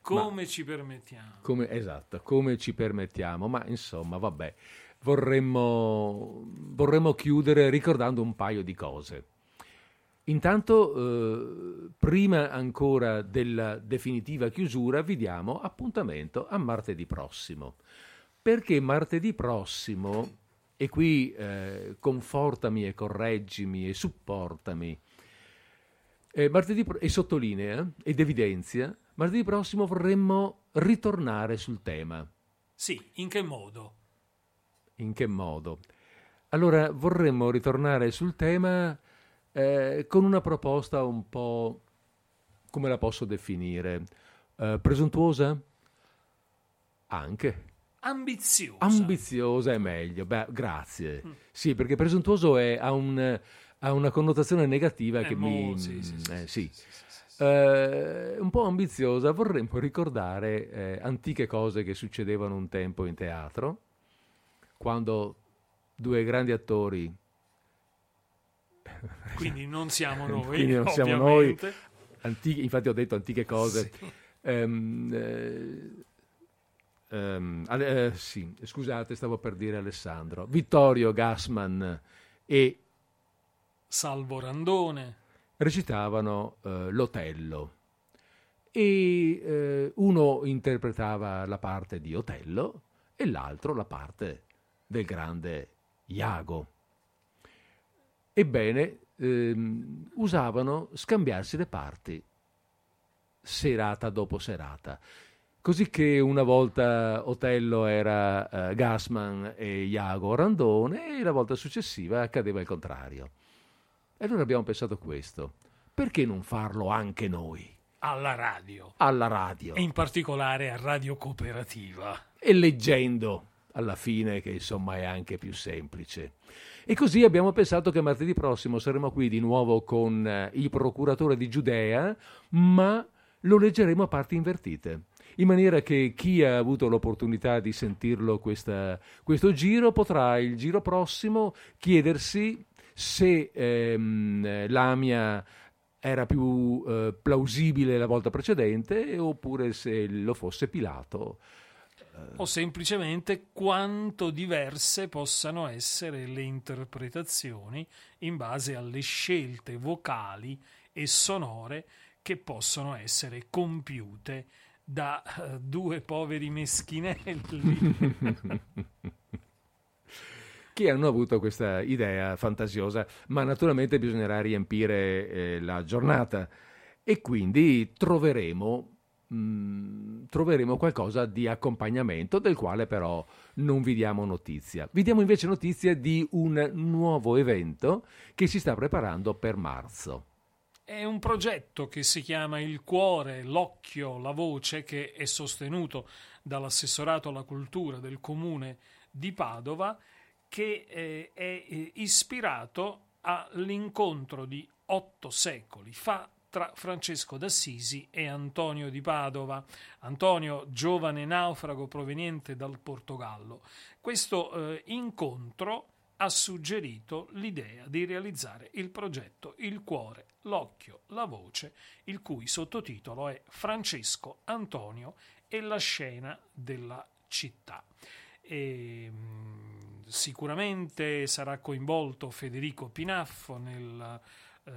come ci permettiamo? Come- esatto, come ci permettiamo, ma insomma, vabbè, vorremmo, vorremmo chiudere ricordando un paio di cose. Intanto, eh, prima ancora della definitiva chiusura, vi diamo appuntamento a martedì prossimo. Perché martedì prossimo, e qui eh, confortami e correggimi e supportami, eh, martedì e sottolinea ed evidenzia, martedì prossimo vorremmo ritornare sul tema. Sì, in che modo? In che modo? Allora, vorremmo ritornare sul tema eh, con una proposta un po', come la posso definire? Eh, presuntuosa? Anche. Ambiziosa. Ambiziosa è meglio. Beh, grazie. Sì, perché presuntuoso è- ha, un- ha una connotazione negativa Eh, che mo- mi... sì, sì, sì, eh, sì, sì. sì, sì, sì. Eh, un po' ambiziosa, vorremmo ricordare eh, antiche cose che succedevano un tempo in teatro, quando due grandi attori, (laughs) Quindi non siamo noi, Quindi non siamo ovviamente. antiche, infatti ho detto antiche cose, ehm, eh, Ale- eh, sì, scusate, stavo per dire Alessandro, Vittorio Gassman e Salvo Randone. recitavano eh, l'Otello e eh, uno interpretava la parte di Otello e l'altro la parte del grande Iago. Ebbene, ehm, usavano scambiarsi le parti serata dopo serata. Così che una volta Otello era eh, Gassman e Iago Randone e la volta successiva accadeva il contrario. E allora abbiamo pensato questo. Perché non farlo anche noi, alla radio alla radio? e in particolare a Radio Cooperativa. e leggendo alla fine che insomma è anche più semplice. E così abbiamo pensato che martedì prossimo saremo qui di nuovo con eh, il procuratore di Giudea, ma lo leggeremo a parti invertite, in maniera che chi ha avuto l'opportunità di sentirlo questa- questo giro potrà il giro prossimo chiedersi se ehm, Lamia era più eh, plausibile la volta precedente oppure se lo fosse Pilato. o semplicemente quanto diverse possano essere le interpretazioni in base alle scelte vocali e sonore che possono essere compiute da eh, due poveri meschinelli. (laughs) che hanno avuto questa idea fantasiosa, ma naturalmente bisognerà riempire eh, la giornata e quindi troveremo, mm, troveremo qualcosa di accompagnamento del quale però non vi diamo notizia. Vi diamo invece notizia di un nuovo evento che si sta preparando per marzo. È un progetto che si chiama Il cuore, l'occhio, la voce, che è sostenuto dall'assessorato alla cultura del comune di Padova, che eh, è eh, ispirato all'incontro di otto secoli fa tra Francesco d'Assisi e Antonio di Padova. Antonio, giovane naufrago proveniente dal Portogallo. Questo eh, incontro ha suggerito l'idea di realizzare il progetto Il cuore, l'occhio, la voce, il cui sottotitolo è Francesco Antonio e la scena della città. E, mh, sicuramente sarà coinvolto Federico Pinaffo nel eh,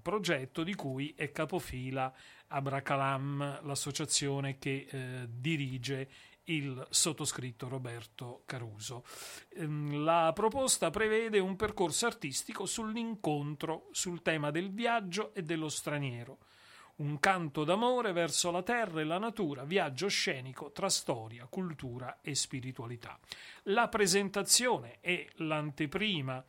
progetto di cui è capofila Abracalam, l'associazione che eh, dirige il sottoscritto Roberto Caruso. Ehm, La proposta prevede un percorso artistico sull'incontro sul tema del viaggio e dello straniero. Un canto d'amore verso la terra e la natura, viaggio scenico tra storia, cultura e spiritualità. La presentazione è l'anteprima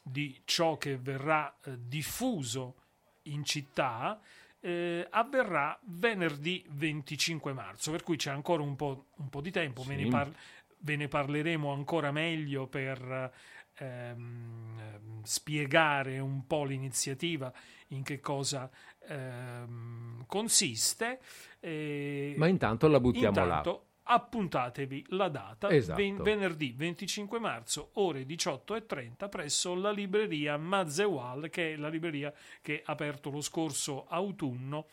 di ciò che verrà eh, diffuso in città eh, avverrà venerdì 25 marzo, per cui c'è ancora un po', un po di tempo, ve, Sì. ne par- ve ne parleremo ancora meglio per ehm, spiegare un po' l'iniziativa, in che cosa ehm, consiste. eh, Ma intanto la buttiamo là. Appuntatevi la data, Esatto. ven- venerdì 25 marzo, ore 18.30, presso la libreria Mazewal, che è la libreria che ha aperto lo scorso autunno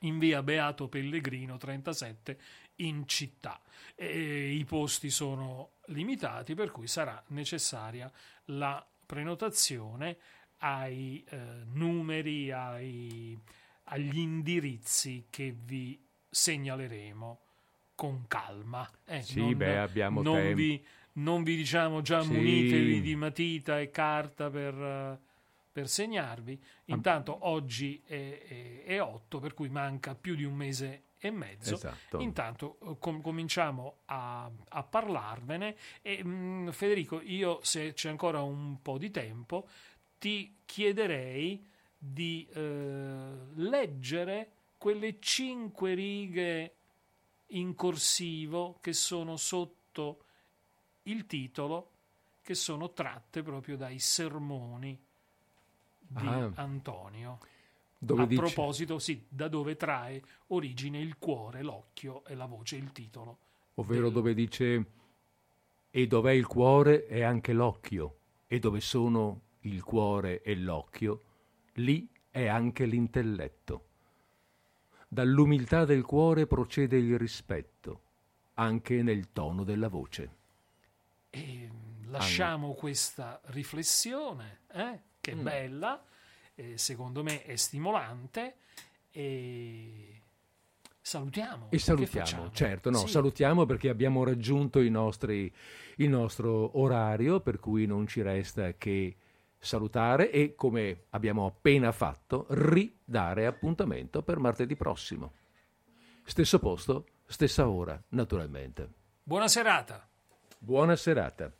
in via Beato Pellegrino 37 in città. E I posti sono limitati, per cui sarà necessaria la prenotazione ai eh, numeri, ai- agli indirizzi che vi segnaleremo con calma. Eh, Sì, non, beh, abbiamo non tempo. vi, non vi diciamo già Sì. munitevi di matita e carta per, per segnarvi. Intanto oggi è, è, è 8, per cui manca più di un mese e mezzo. Esatto. Intanto eh, com- cominciamo a, a parlarvene e mh, Federico, io se c'è ancora un po' di tempo, ti chiederei di eh, leggere quelle cinque righe in corsivo che sono sotto il titolo, che sono tratte proprio dai sermoni di Ah. Antonio. A dice- proposito, sì, da dove trae origine il cuore, l'occhio e la voce, il titolo. ovvero del- dove dice e dov'è il cuore è anche l'occhio, e dove sono il cuore e l'occhio, lì è anche l'intelletto. Dall'umiltà del cuore procede il rispetto, anche nel tono della voce. E lasciamo questa riflessione, eh, che Mm. bella, eh, secondo me è stimolante, e salutiamo. E salutiamo, certo, no, Sì. salutiamo perché abbiamo raggiunto i nostri- il nostro orario, per cui non ci resta che salutare e, come abbiamo appena fatto, ridare appuntamento per martedì prossimo. Stesso posto, stessa ora, naturalmente. Buona serata. Buona serata.